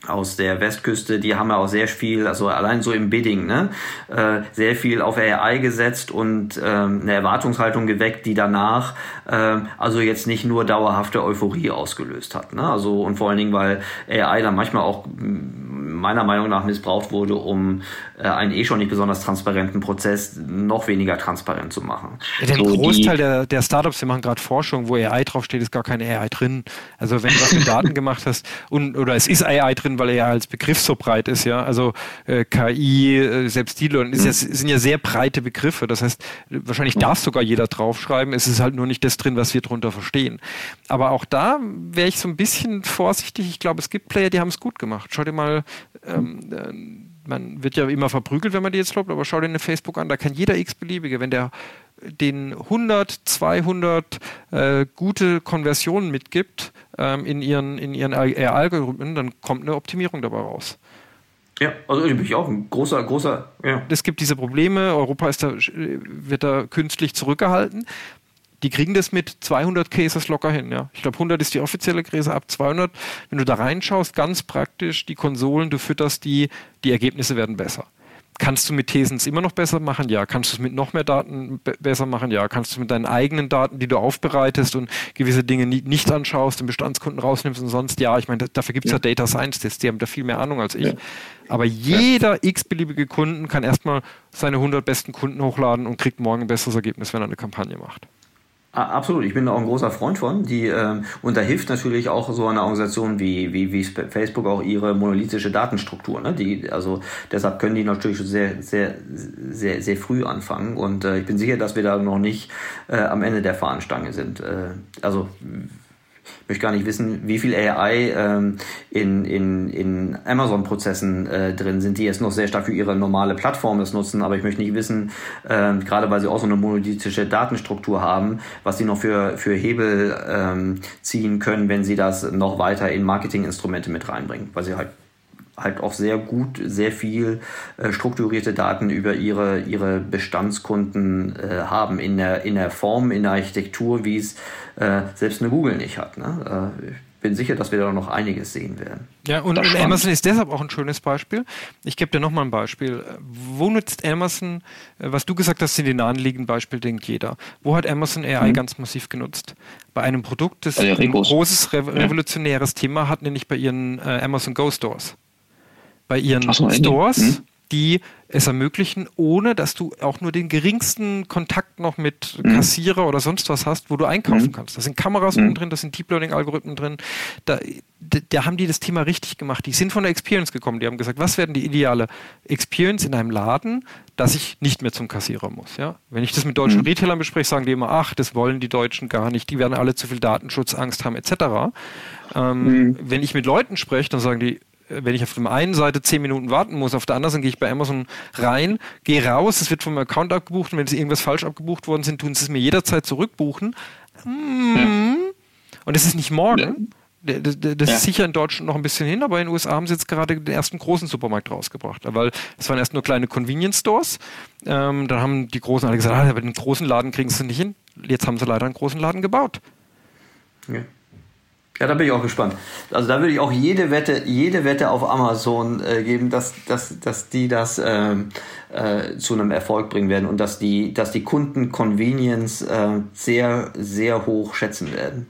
aus der Westküste, die haben ja auch sehr viel, also allein so im Bidding, ne, äh, sehr viel auf AI gesetzt und ähm, eine Erwartungshaltung geweckt, die danach äh, also jetzt nicht nur dauerhafte Euphorie ausgelöst hat. Ne? Also und vor allen Dingen, weil AI dann manchmal auch meiner Meinung nach missbraucht wurde, um äh, einen eh schon nicht besonders transparenten Prozess noch weniger transparent zu machen. Ja, der so Großteil der, der Startups, die machen gerade Forschung, wo AI draufsteht, ist gar keine AI drin. Also wenn du was mit Daten gemacht hast und oder es ist AI drin, weil er ja als Begriff so breit ist, ja. Also äh, KI, äh, selbst die mhm. ja, sind ja sehr breite Begriffe. Das heißt, wahrscheinlich mhm. darf sogar jeder draufschreiben. Es ist halt nur nicht das drin, was wir darunter verstehen. Aber auch da wäre ich so ein bisschen vorsichtig. Ich glaube, es gibt Player, die haben es gut gemacht. Schau dir mal ähm, äh, man wird ja immer verprügelt, wenn man die jetzt glaubt, aber schau dir eine Facebook an, da kann jeder x-beliebige, wenn der den 100, 200 äh, gute Konversionen mitgibt ähm, in ihren, in ihren Algorithmen, dann kommt eine Optimierung dabei raus. Ja, also bin ich auch ein großer, großer. Ja. Es gibt diese Probleme. Europa ist da, wird da künstlich zurückgehalten. Die kriegen das mit 200 Cases locker hin. Ja. Ich glaube, 100 ist die offizielle Gräse, ab 200. Wenn du da reinschaust, ganz praktisch, die Konsolen, du fütterst die, die Ergebnisse werden besser. Kannst du mit Thesens immer noch besser machen? Ja. Kannst du es mit noch mehr Daten besser machen? Ja. Kannst du mit deinen eigenen Daten, die du aufbereitest und gewisse Dinge nie, nicht anschaust, den Bestandskunden rausnimmst und sonst? Ja, ich meine, dafür gibt es ja. ja. Data Science Tests, die haben da viel mehr Ahnung als ich. Ja. Aber jeder ja. x-beliebige Kunden kann erstmal seine 100 besten Kunden hochladen und kriegt morgen ein besseres Ergebnis, wenn er eine Kampagne macht. Absolut, ich bin da auch ein großer Freund von. Die, ähm, und da hilft natürlich auch so eine Organisation wie, wie, wie Facebook auch ihre monolithische Datenstruktur. Ne? Die, also deshalb können die natürlich sehr, sehr, sehr, sehr früh anfangen. Und äh, ich bin sicher, dass wir da noch nicht äh, am Ende der Fahnenstange sind. Äh, also möchte gar nicht wissen, wie viel AI ähm, in, in, in Amazon-Prozessen äh, drin sind, die jetzt noch sehr stark für ihre normale Plattform das nutzen, aber ich möchte nicht wissen, äh, gerade weil sie auch so eine monolithische Datenstruktur haben, was sie noch für, für Hebel ähm, ziehen können, wenn sie das noch weiter in Marketinginstrumente mit reinbringen, weil sie halt halt auch sehr gut, sehr viel äh, strukturierte Daten über ihre, ihre Bestandskunden äh, haben, in der, in der Form, in der Architektur, wie es äh, selbst eine Google nicht hat. Ne? Äh, ich bin sicher, dass wir da noch einiges sehen werden. Ja, und, und Amazon ist deshalb auch ein schönes Beispiel. Ich gebe dir nochmal ein Beispiel. Wo nutzt Amazon, äh, was du gesagt hast, sind die naheliegenden Beispiele, denkt jeder. Wo hat Amazon AI mhm. ganz massiv genutzt? Bei einem Produkt, das ein großes revolutionäres ja. Thema hat, nämlich bei ihren äh, Amazon Go Stores bei ihren so, Stores, hm? die es ermöglichen, ohne dass du auch nur den geringsten Kontakt noch mit hm. Kassierer oder sonst was hast, wo du einkaufen hm. kannst. Da sind Kameras hm. drin, da sind Deep Learning-Algorithmen drin. Da, da, da, haben die das Thema richtig gemacht. Die sind von der Experience gekommen. Die haben gesagt, was werden die ideale Experience in einem Laden, dass ich nicht mehr zum Kassierer muss. Ja? Wenn ich das mit deutschen hm. Retailern bespreche, sagen die immer, ach, das wollen die Deutschen gar nicht, die werden alle zu viel Datenschutzangst haben, etc. Ähm, hm. Wenn ich mit Leuten spreche, dann sagen die, wenn ich auf der einen Seite zehn Minuten warten muss, auf der anderen Seite gehe ich bei Amazon rein, gehe raus, es wird vom Account abgebucht und wenn es irgendwas falsch abgebucht worden sind, tun sie es mir jederzeit zurückbuchen. Hm. Und das ist nicht morgen. Das, das ja. ist sicher in Deutschland noch ein bisschen hin, aber in den USA haben sie jetzt gerade den ersten großen Supermarkt rausgebracht. Weil es waren erst nur kleine Convenience Stores. Ähm, dann haben die Großen alle gesagt, ah, aber den großen Laden kriegen sie nicht hin. Jetzt haben sie leider einen großen Laden gebaut. Ja. Ja, da bin ich auch gespannt. Also da würde ich auch jede Wette, jede Wette auf Amazon äh, geben, dass, dass, dass die das ähm, äh, zu einem Erfolg bringen werden und dass die, dass die Kunden Convenience äh, sehr, sehr hoch schätzen werden.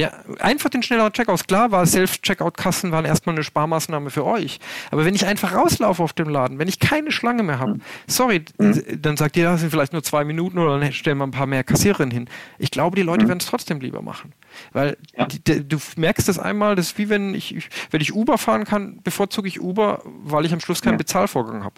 Ja, einfach den schnelleren Checkout. Klar war Self-Checkout-Kassen waren erstmal eine Sparmaßnahme für euch. Aber wenn ich einfach rauslaufe auf dem Laden, wenn ich keine Schlange mehr habe, sorry, mhm. dann sagt ihr, das sind vielleicht nur zwei Minuten oder dann stellen wir ein paar mehr Kassiererinnen hin. Ich glaube, die Leute mhm. werden es trotzdem lieber machen. Weil ja. du merkst das einmal, das ist wie wenn ich, wenn ich Uber fahren kann, bevorzuge ich Uber, weil ich am Schluss keinen ja. Bezahlvorgang habe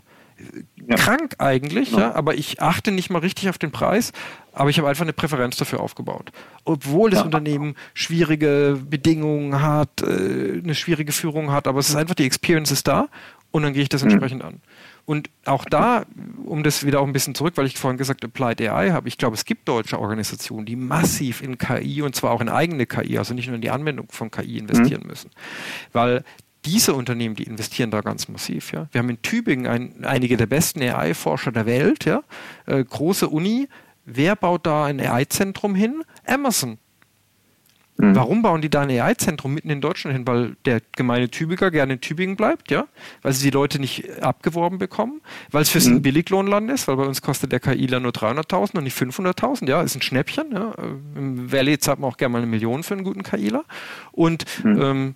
ja. krank eigentlich, ja. ja. aber ich achte nicht mal richtig auf den Preis, aber ich habe einfach eine Präferenz dafür aufgebaut. Obwohl das ja. Unternehmen schwierige Bedingungen hat, äh, eine schwierige Führung hat, aber es ist einfach die Experience ist da und dann gehe ich das mhm. entsprechend mhm. an. Und auch da, um das wieder auch ein bisschen zurück, weil ich vorhin gesagt Applied AI habe, ich glaube, es gibt deutsche Organisationen, die massiv in KI und zwar auch in eigene KI, also nicht nur in die Anwendung von KI investieren mhm. müssen. Weil diese Unternehmen, die investieren da ganz massiv. Ja. Wir haben in Tübingen ein, einige der besten AI-Forscher der Welt, ja. Äh, große Uni. Wer baut da ein AI-Zentrum hin? Amazon. Mhm. Warum bauen die da ein AI-Zentrum mitten in Deutschland hin? Weil der gemeine Tübinger gerne in Tübingen bleibt, ja? Weil sie die Leute nicht abgeworben bekommen, weil es für sie mhm. ein Billiglohnland ist, weil bei uns kostet der KIler nur 300.000 und nicht 500.000, ja? Ist ein Schnäppchen, ja? Im Valley zahlt man auch gerne mal eine Million für einen guten KIler. Und mhm. ähm,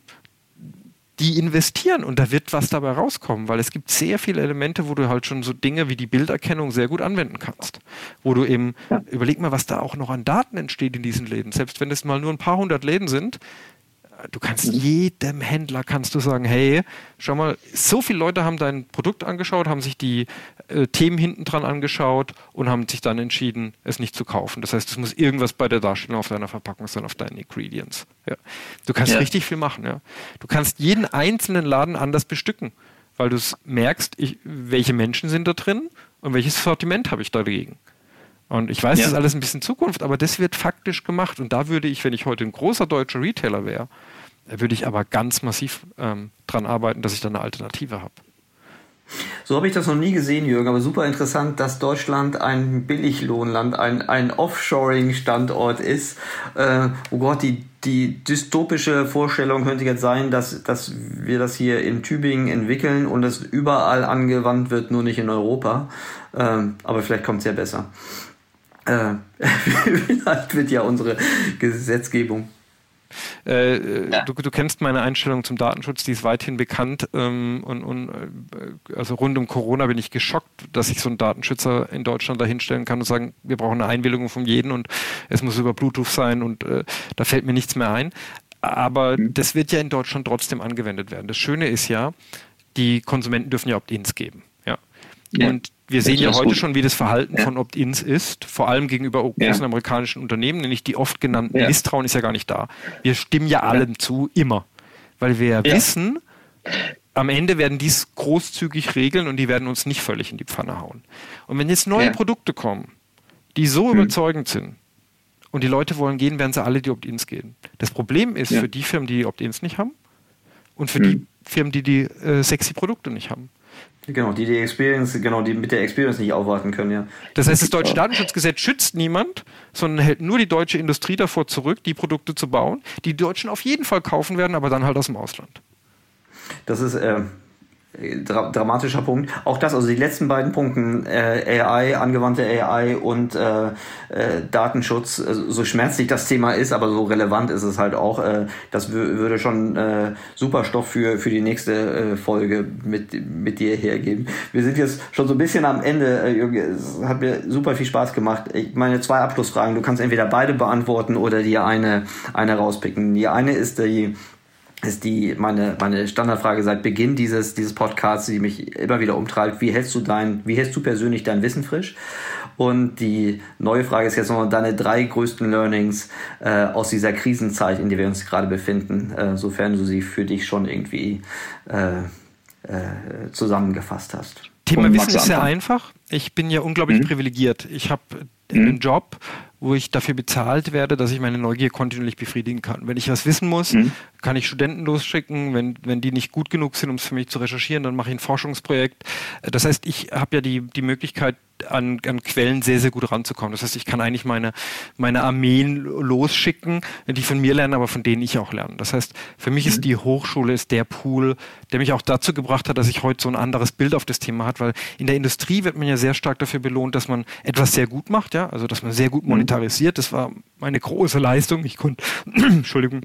die investieren und da wird was dabei rauskommen, weil es gibt sehr viele Elemente, wo du halt schon so Dinge wie die Bilderkennung sehr gut anwenden kannst. Wo du eben, ja. überleg mal, was da auch noch an Daten entsteht in diesen Läden. Selbst wenn es mal nur ein paar hundert Läden sind, du kannst jedem Händler kannst du sagen, hey, schau mal, so viele Leute haben dein Produkt angeschaut, haben sich die äh, Themen hinten dran angeschaut und haben sich dann entschieden, es nicht zu kaufen. Das heißt, es muss irgendwas bei der Darstellung auf deiner Verpackung sein, auf deinen Ingredients. Ja. Du kannst ja. richtig viel machen. Ja. Du kannst jeden einzelnen Laden anders bestücken, weil du merkst, ich, welche Menschen sind da drin und welches Sortiment habe ich dagegen. Und ich weiß, ja. das ist alles ein bisschen Zukunft, aber das wird faktisch gemacht. Und da würde ich, wenn ich heute ein großer deutscher Retailer wäre, würde ich aber ganz massiv ähm, dran arbeiten, dass ich da eine Alternative habe. So habe ich das noch nie gesehen, Jürgen, aber super interessant, dass Deutschland ein Billiglohnland, ein, ein Offshoring-Standort ist. Äh, oh Gott, die, die dystopische Vorstellung könnte jetzt sein, dass, dass wir das hier in Tübingen entwickeln und es überall angewandt wird, nur nicht in Europa. Ähm, aber vielleicht kommt es ja besser. Äh, vielleicht wird ja unsere Gesetzgebung äh, ja. du, du, kennst meine Einstellung zum Datenschutz, die ist weithin bekannt. Ähm, und, und äh, also rund um Corona bin ich geschockt, dass sich so ein Datenschützer in Deutschland da hinstellen kann und sagen, wir brauchen eine Einwilligung von jedem und es muss über Bluetooth sein und äh, da fällt mir nichts mehr ein. Aber mhm. das wird ja in Deutschland trotzdem angewendet werden. Das Schöne ist ja, die Konsumenten dürfen ja Opt-ins geben. Ja. ja. Und wir sehen ja heute gut. schon, wie das Verhalten ja. von Opt-ins ist, vor allem gegenüber großen ja. amerikanischen Unternehmen, nämlich die oft genannten ja. Misstrauen ist ja gar nicht da. Wir stimmen ja allem zu, immer. Weil wir wissen, am Ende werden dies großzügig regeln und die werden uns nicht völlig in die Pfanne hauen. Und wenn jetzt neue Produkte kommen, die so hm. überzeugend sind und die Leute wollen gehen, werden sie alle die Opt-ins gehen. Das Problem ist für die Firmen, die die Opt-ins nicht haben und für hm. die Firmen, die die äh, sexy Produkte nicht haben. Genau, die die Experience, genau, die mit der Experience nicht aufwarten können, ja. Das heißt, das deutsche Datenschutzgesetz schützt niemand, sondern hält nur die deutsche Industrie davor zurück, die Produkte zu bauen, die die Deutschen auf jeden Fall kaufen werden, aber dann halt aus dem Ausland. Das ist, äh, Dra dramatischer Punkt. Auch das, also die letzten beiden Punkte, äh, AI, angewandte AI und äh, äh, Datenschutz, äh, so schmerzlich das Thema ist, aber so relevant ist es halt auch. Äh, das würde schon äh, super Stoff für, für die nächste Folge mit, mit dir hergeben. Wir sind jetzt schon so ein bisschen am Ende, Jürgen. Es hat mir super viel Spaß gemacht. Ich meine zwei Abschlussfragen. Du kannst entweder beide beantworten oder dir eine, eine rauspicken. Die eine ist die ist die meine meine Standardfrage seit Beginn dieses dieses Podcasts, die mich immer wieder umtreibt. Wie hältst du dein wie hältst du persönlich dein Wissen frisch? Und die neue Frage ist jetzt noch deine drei größten Learnings äh, aus dieser Krisenzeit, in der wir uns gerade befinden, äh, sofern du sie für dich schon irgendwie äh, äh, zusammengefasst hast. Thema Wissen ist sehr einfach. Ich bin ja unglaublich mhm. privilegiert. Ich habe mhm. einen Job, wo ich dafür bezahlt werde, dass ich meine Neugier kontinuierlich befriedigen kann. Wenn ich was wissen muss, mhm. kann ich Studenten losschicken. Wenn, wenn die nicht gut genug sind, um es für mich zu recherchieren, dann mache ich ein Forschungsprojekt. Das heißt, ich habe ja die, die Möglichkeit, an, an Quellen sehr, sehr gut ranzukommen. Das heißt, ich kann eigentlich meine, meine Armeen losschicken, die von mir lernen, aber von denen ich auch lerne. Das heißt, für mich mhm. ist die Hochschule ist der Pool, der mich auch dazu gebracht hat, dass ich heute so ein anderes Bild auf das Thema hat, weil in der Industrie wird man ja sehr stark dafür belohnt, dass man etwas sehr gut macht, ja, also dass man sehr gut mhm. monetarisiert. Das war meine große Leistung. Ich konnte, Entschuldigung,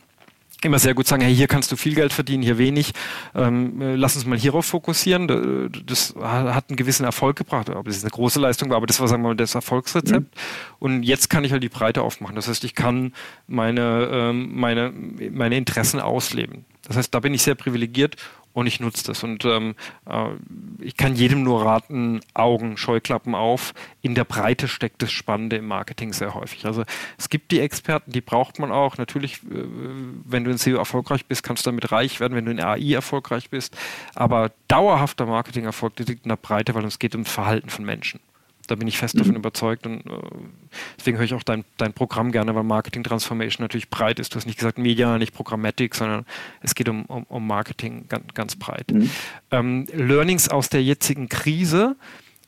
immer sehr gut sagen, hey, hier kannst du viel Geld verdienen, hier wenig. Ähm, äh, lass uns mal hierauf fokussieren. Das hat einen gewissen Erfolg gebracht. Ob das eine große Leistung war, aber das war, sagen wir mal, das Erfolgsrezept. Mhm. Und jetzt kann ich halt die Breite aufmachen. Das heißt, ich kann meine, ähm, meine, meine Interessen ausleben. Das heißt, da bin ich sehr privilegiert und ich nutze das. Und ähm, äh, ich kann jedem nur raten, Augen, Scheuklappen auf. In der Breite steckt das Spannende im Marketing sehr häufig. Also es gibt die Experten, die braucht man auch. Natürlich, äh, wenn du in SEO erfolgreich bist, kannst du damit reich werden, wenn du in AI erfolgreich bist. Aber dauerhafter Marketingerfolg, liegt in der Breite, weil es geht ums Verhalten von Menschen. Da bin ich fest mhm. davon überzeugt und äh, deswegen höre ich auch dein, dein Programm gerne, weil Marketing Transformation natürlich breit ist. Du hast nicht gesagt Media, nicht Programmatic, sondern es geht um, um, um Marketing ganz, ganz breit. Mhm. Ähm, Learnings aus der jetzigen Krise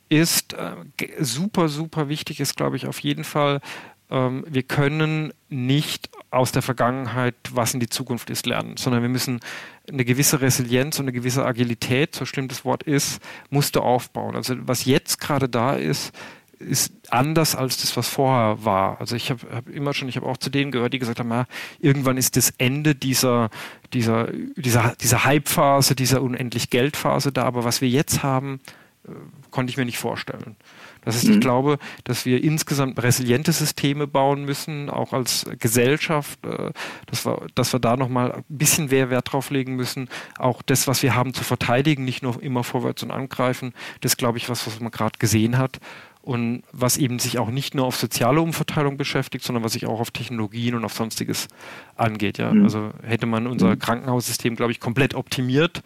ist äh, super, super wichtig, ist glaube ich auf jeden Fall, wir können nicht aus der Vergangenheit, was in die Zukunft ist, lernen, sondern wir müssen eine gewisse Resilienz und eine gewisse Agilität, so schlimm das Wort ist, musst du aufbauen. Also was jetzt gerade da ist, ist anders als das, was vorher war. Also ich habe hab immer schon, ich habe auch zu denen gehört, die gesagt haben, ja, irgendwann ist das Ende dieser, dieser, dieser, dieser Hype-Phase, dieser unendlich Geldphase da, aber was wir jetzt haben, äh, konnte ich mir nicht vorstellen. Das heißt, mhm. ich glaube, dass wir insgesamt resiliente Systeme bauen müssen, auch als Gesellschaft, äh, dass, wir, dass wir da nochmal ein bisschen mehr Wert drauf legen müssen, auch das, was wir haben, zu verteidigen, nicht nur immer vorwärts und angreifen. Das ist, glaube ich, was, was man gerade gesehen hat und was eben sich auch nicht nur auf soziale Umverteilung beschäftigt, sondern was sich auch auf Technologien und auf sonstiges angeht. Ja? Mhm. Also hätte man unser mhm. Krankenhaussystem, glaube ich, komplett optimiert,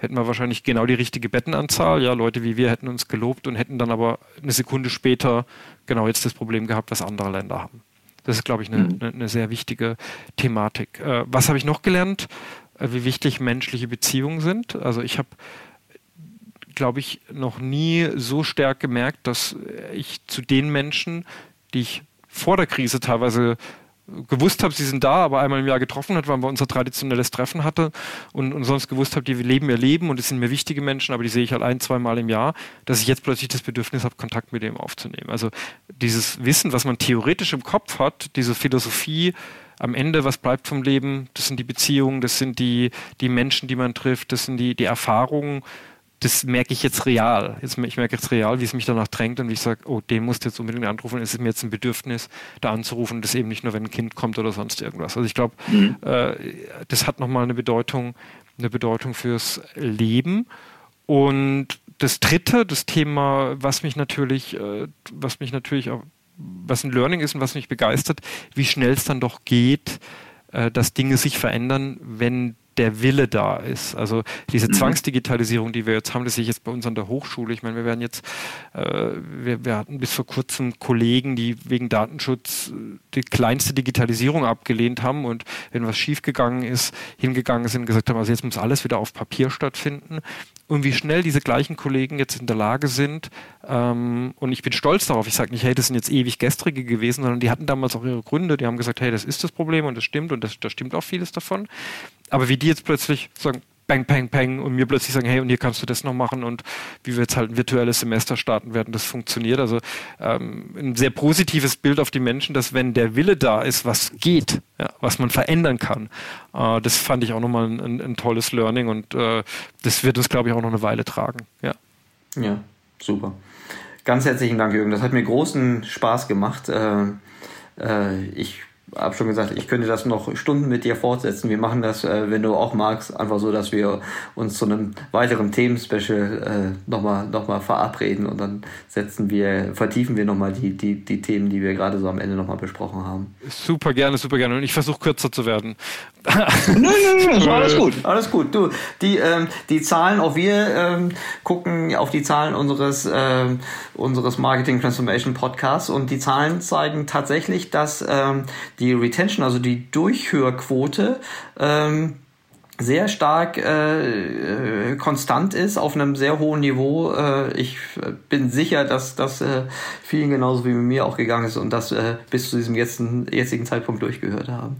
hätten wir wahrscheinlich genau die richtige Bettenanzahl. Ja, Leute wie wir hätten uns gelobt und hätten dann aber eine Sekunde später genau jetzt das Problem gehabt, was andere Länder haben. Das ist, glaube ich, eine, mhm. eine, eine sehr wichtige Thematik. Äh, was habe ich noch gelernt? Äh, wie wichtig menschliche Beziehungen sind. Also ich habe glaube ich, noch nie so stark gemerkt, dass ich zu den Menschen, die ich vor der Krise teilweise gewusst habe, sie sind da, aber einmal im Jahr getroffen hat, weil wir unser traditionelles Treffen hatte und, und sonst gewusst habe, die leben ihr Leben und es sind mir wichtige Menschen, aber die sehe ich halt ein, zweimal im Jahr, dass ich jetzt plötzlich das Bedürfnis habe, Kontakt mit dem aufzunehmen. Also dieses Wissen, was man theoretisch im Kopf hat, diese Philosophie, am Ende, was bleibt vom Leben, das sind die Beziehungen, das sind die, die Menschen, die man trifft, das sind die, die Erfahrungen das merke ich jetzt real. Jetzt, ich merke jetzt real, wie es mich danach drängt und wie ich sage, oh, den musst du jetzt unbedingt anrufen. Es ist mir jetzt ein Bedürfnis, da anzurufen. Das eben nicht nur, wenn ein Kind kommt oder sonst irgendwas. Also ich glaube, mhm. äh, das hat nochmal eine Bedeutung, eine Bedeutung fürs Leben. Und das dritte, das Thema, was mich natürlich, äh, was mich natürlich auch, was ein Learning ist und was mich begeistert, wie schnell es dann doch geht, äh, dass Dinge sich verändern, wenn der Wille da ist. Also diese mhm. Zwangsdigitalisierung, die wir jetzt haben, das sehe ich jetzt bei uns an der Hochschule. Ich meine, wir werden jetzt, äh, wir, wir, hatten bis vor kurzem Kollegen, die wegen Datenschutz äh, die kleinste Digitalisierung abgelehnt haben und wenn was schiefgegangen ist, hingegangen sind und gesagt haben, also jetzt muss alles wieder auf Papier stattfinden und wie schnell diese gleichen Kollegen jetzt in der Lage sind. Ähm, und ich bin stolz darauf. Ich sage nicht, hey, das sind jetzt ewig gestrige gewesen, sondern die hatten damals auch ihre Gründe. Die haben gesagt, hey, das ist das Problem und das stimmt und da stimmt auch vieles davon. Aber wie die jetzt plötzlich sagen, Peng, Peng, Peng und mir plötzlich sagen, hey, und hier kannst du das noch machen und wie wir jetzt halt ein virtuelles Semester starten werden, das funktioniert. Also ähm, ein sehr positives Bild auf die Menschen, dass wenn der Wille da ist, was geht, ja, was man verändern kann, äh, das fand ich auch nochmal ein, ein, ein tolles Learning und äh, das wird uns, glaube ich, auch noch eine Weile tragen. Ja, ja super. Ganz herzlichen Dank, Jürgen. Das hat mir großen Spaß gemacht. Äh, äh ich habe schon gesagt, ich könnte das noch Stunden mit dir fortsetzen. Wir machen das, äh, wenn du auch magst, einfach so, dass wir uns zu einem weiteren Themenspecial äh, nochmal noch mal verabreden und dann setzen wir, vertiefen wir nochmal die, die, die Themen, die wir gerade so am Ende nochmal besprochen haben. Super gerne, super gerne. Und ich versuche kürzer zu werden. nein, nein, nein, alles gut, alles gut. Du, die, ähm, die Zahlen, auch wir ähm, gucken auf die Zahlen unseres, ähm, unseres Marketing Transformation Podcasts und die Zahlen zeigen tatsächlich, dass ähm, die Retention, also die Durchhörquote, ähm, sehr stark äh, äh, konstant ist auf einem sehr hohen Niveau. Äh, ich bin sicher, dass das äh, vielen genauso wie mir auch gegangen ist und das äh, bis zu diesem jetzigen, jetzigen Zeitpunkt durchgehört haben.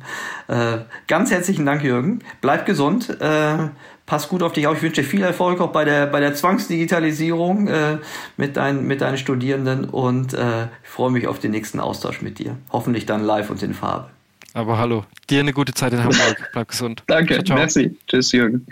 Äh, ganz herzlichen Dank, Jürgen. Bleib gesund. Äh, pass gut auf dich auf. Ich wünsche dir viel Erfolg auch bei der, bei der Zwangsdigitalisierung äh, mit, dein, mit deinen Studierenden und äh, ich freue mich auf den nächsten Austausch mit dir. Hoffentlich dann live und in Farbe. Aber hallo, dir eine gute Zeit in Hamburg. Bleib gesund. Danke, ciao, ciao. merci. Tschüss, Jürgen.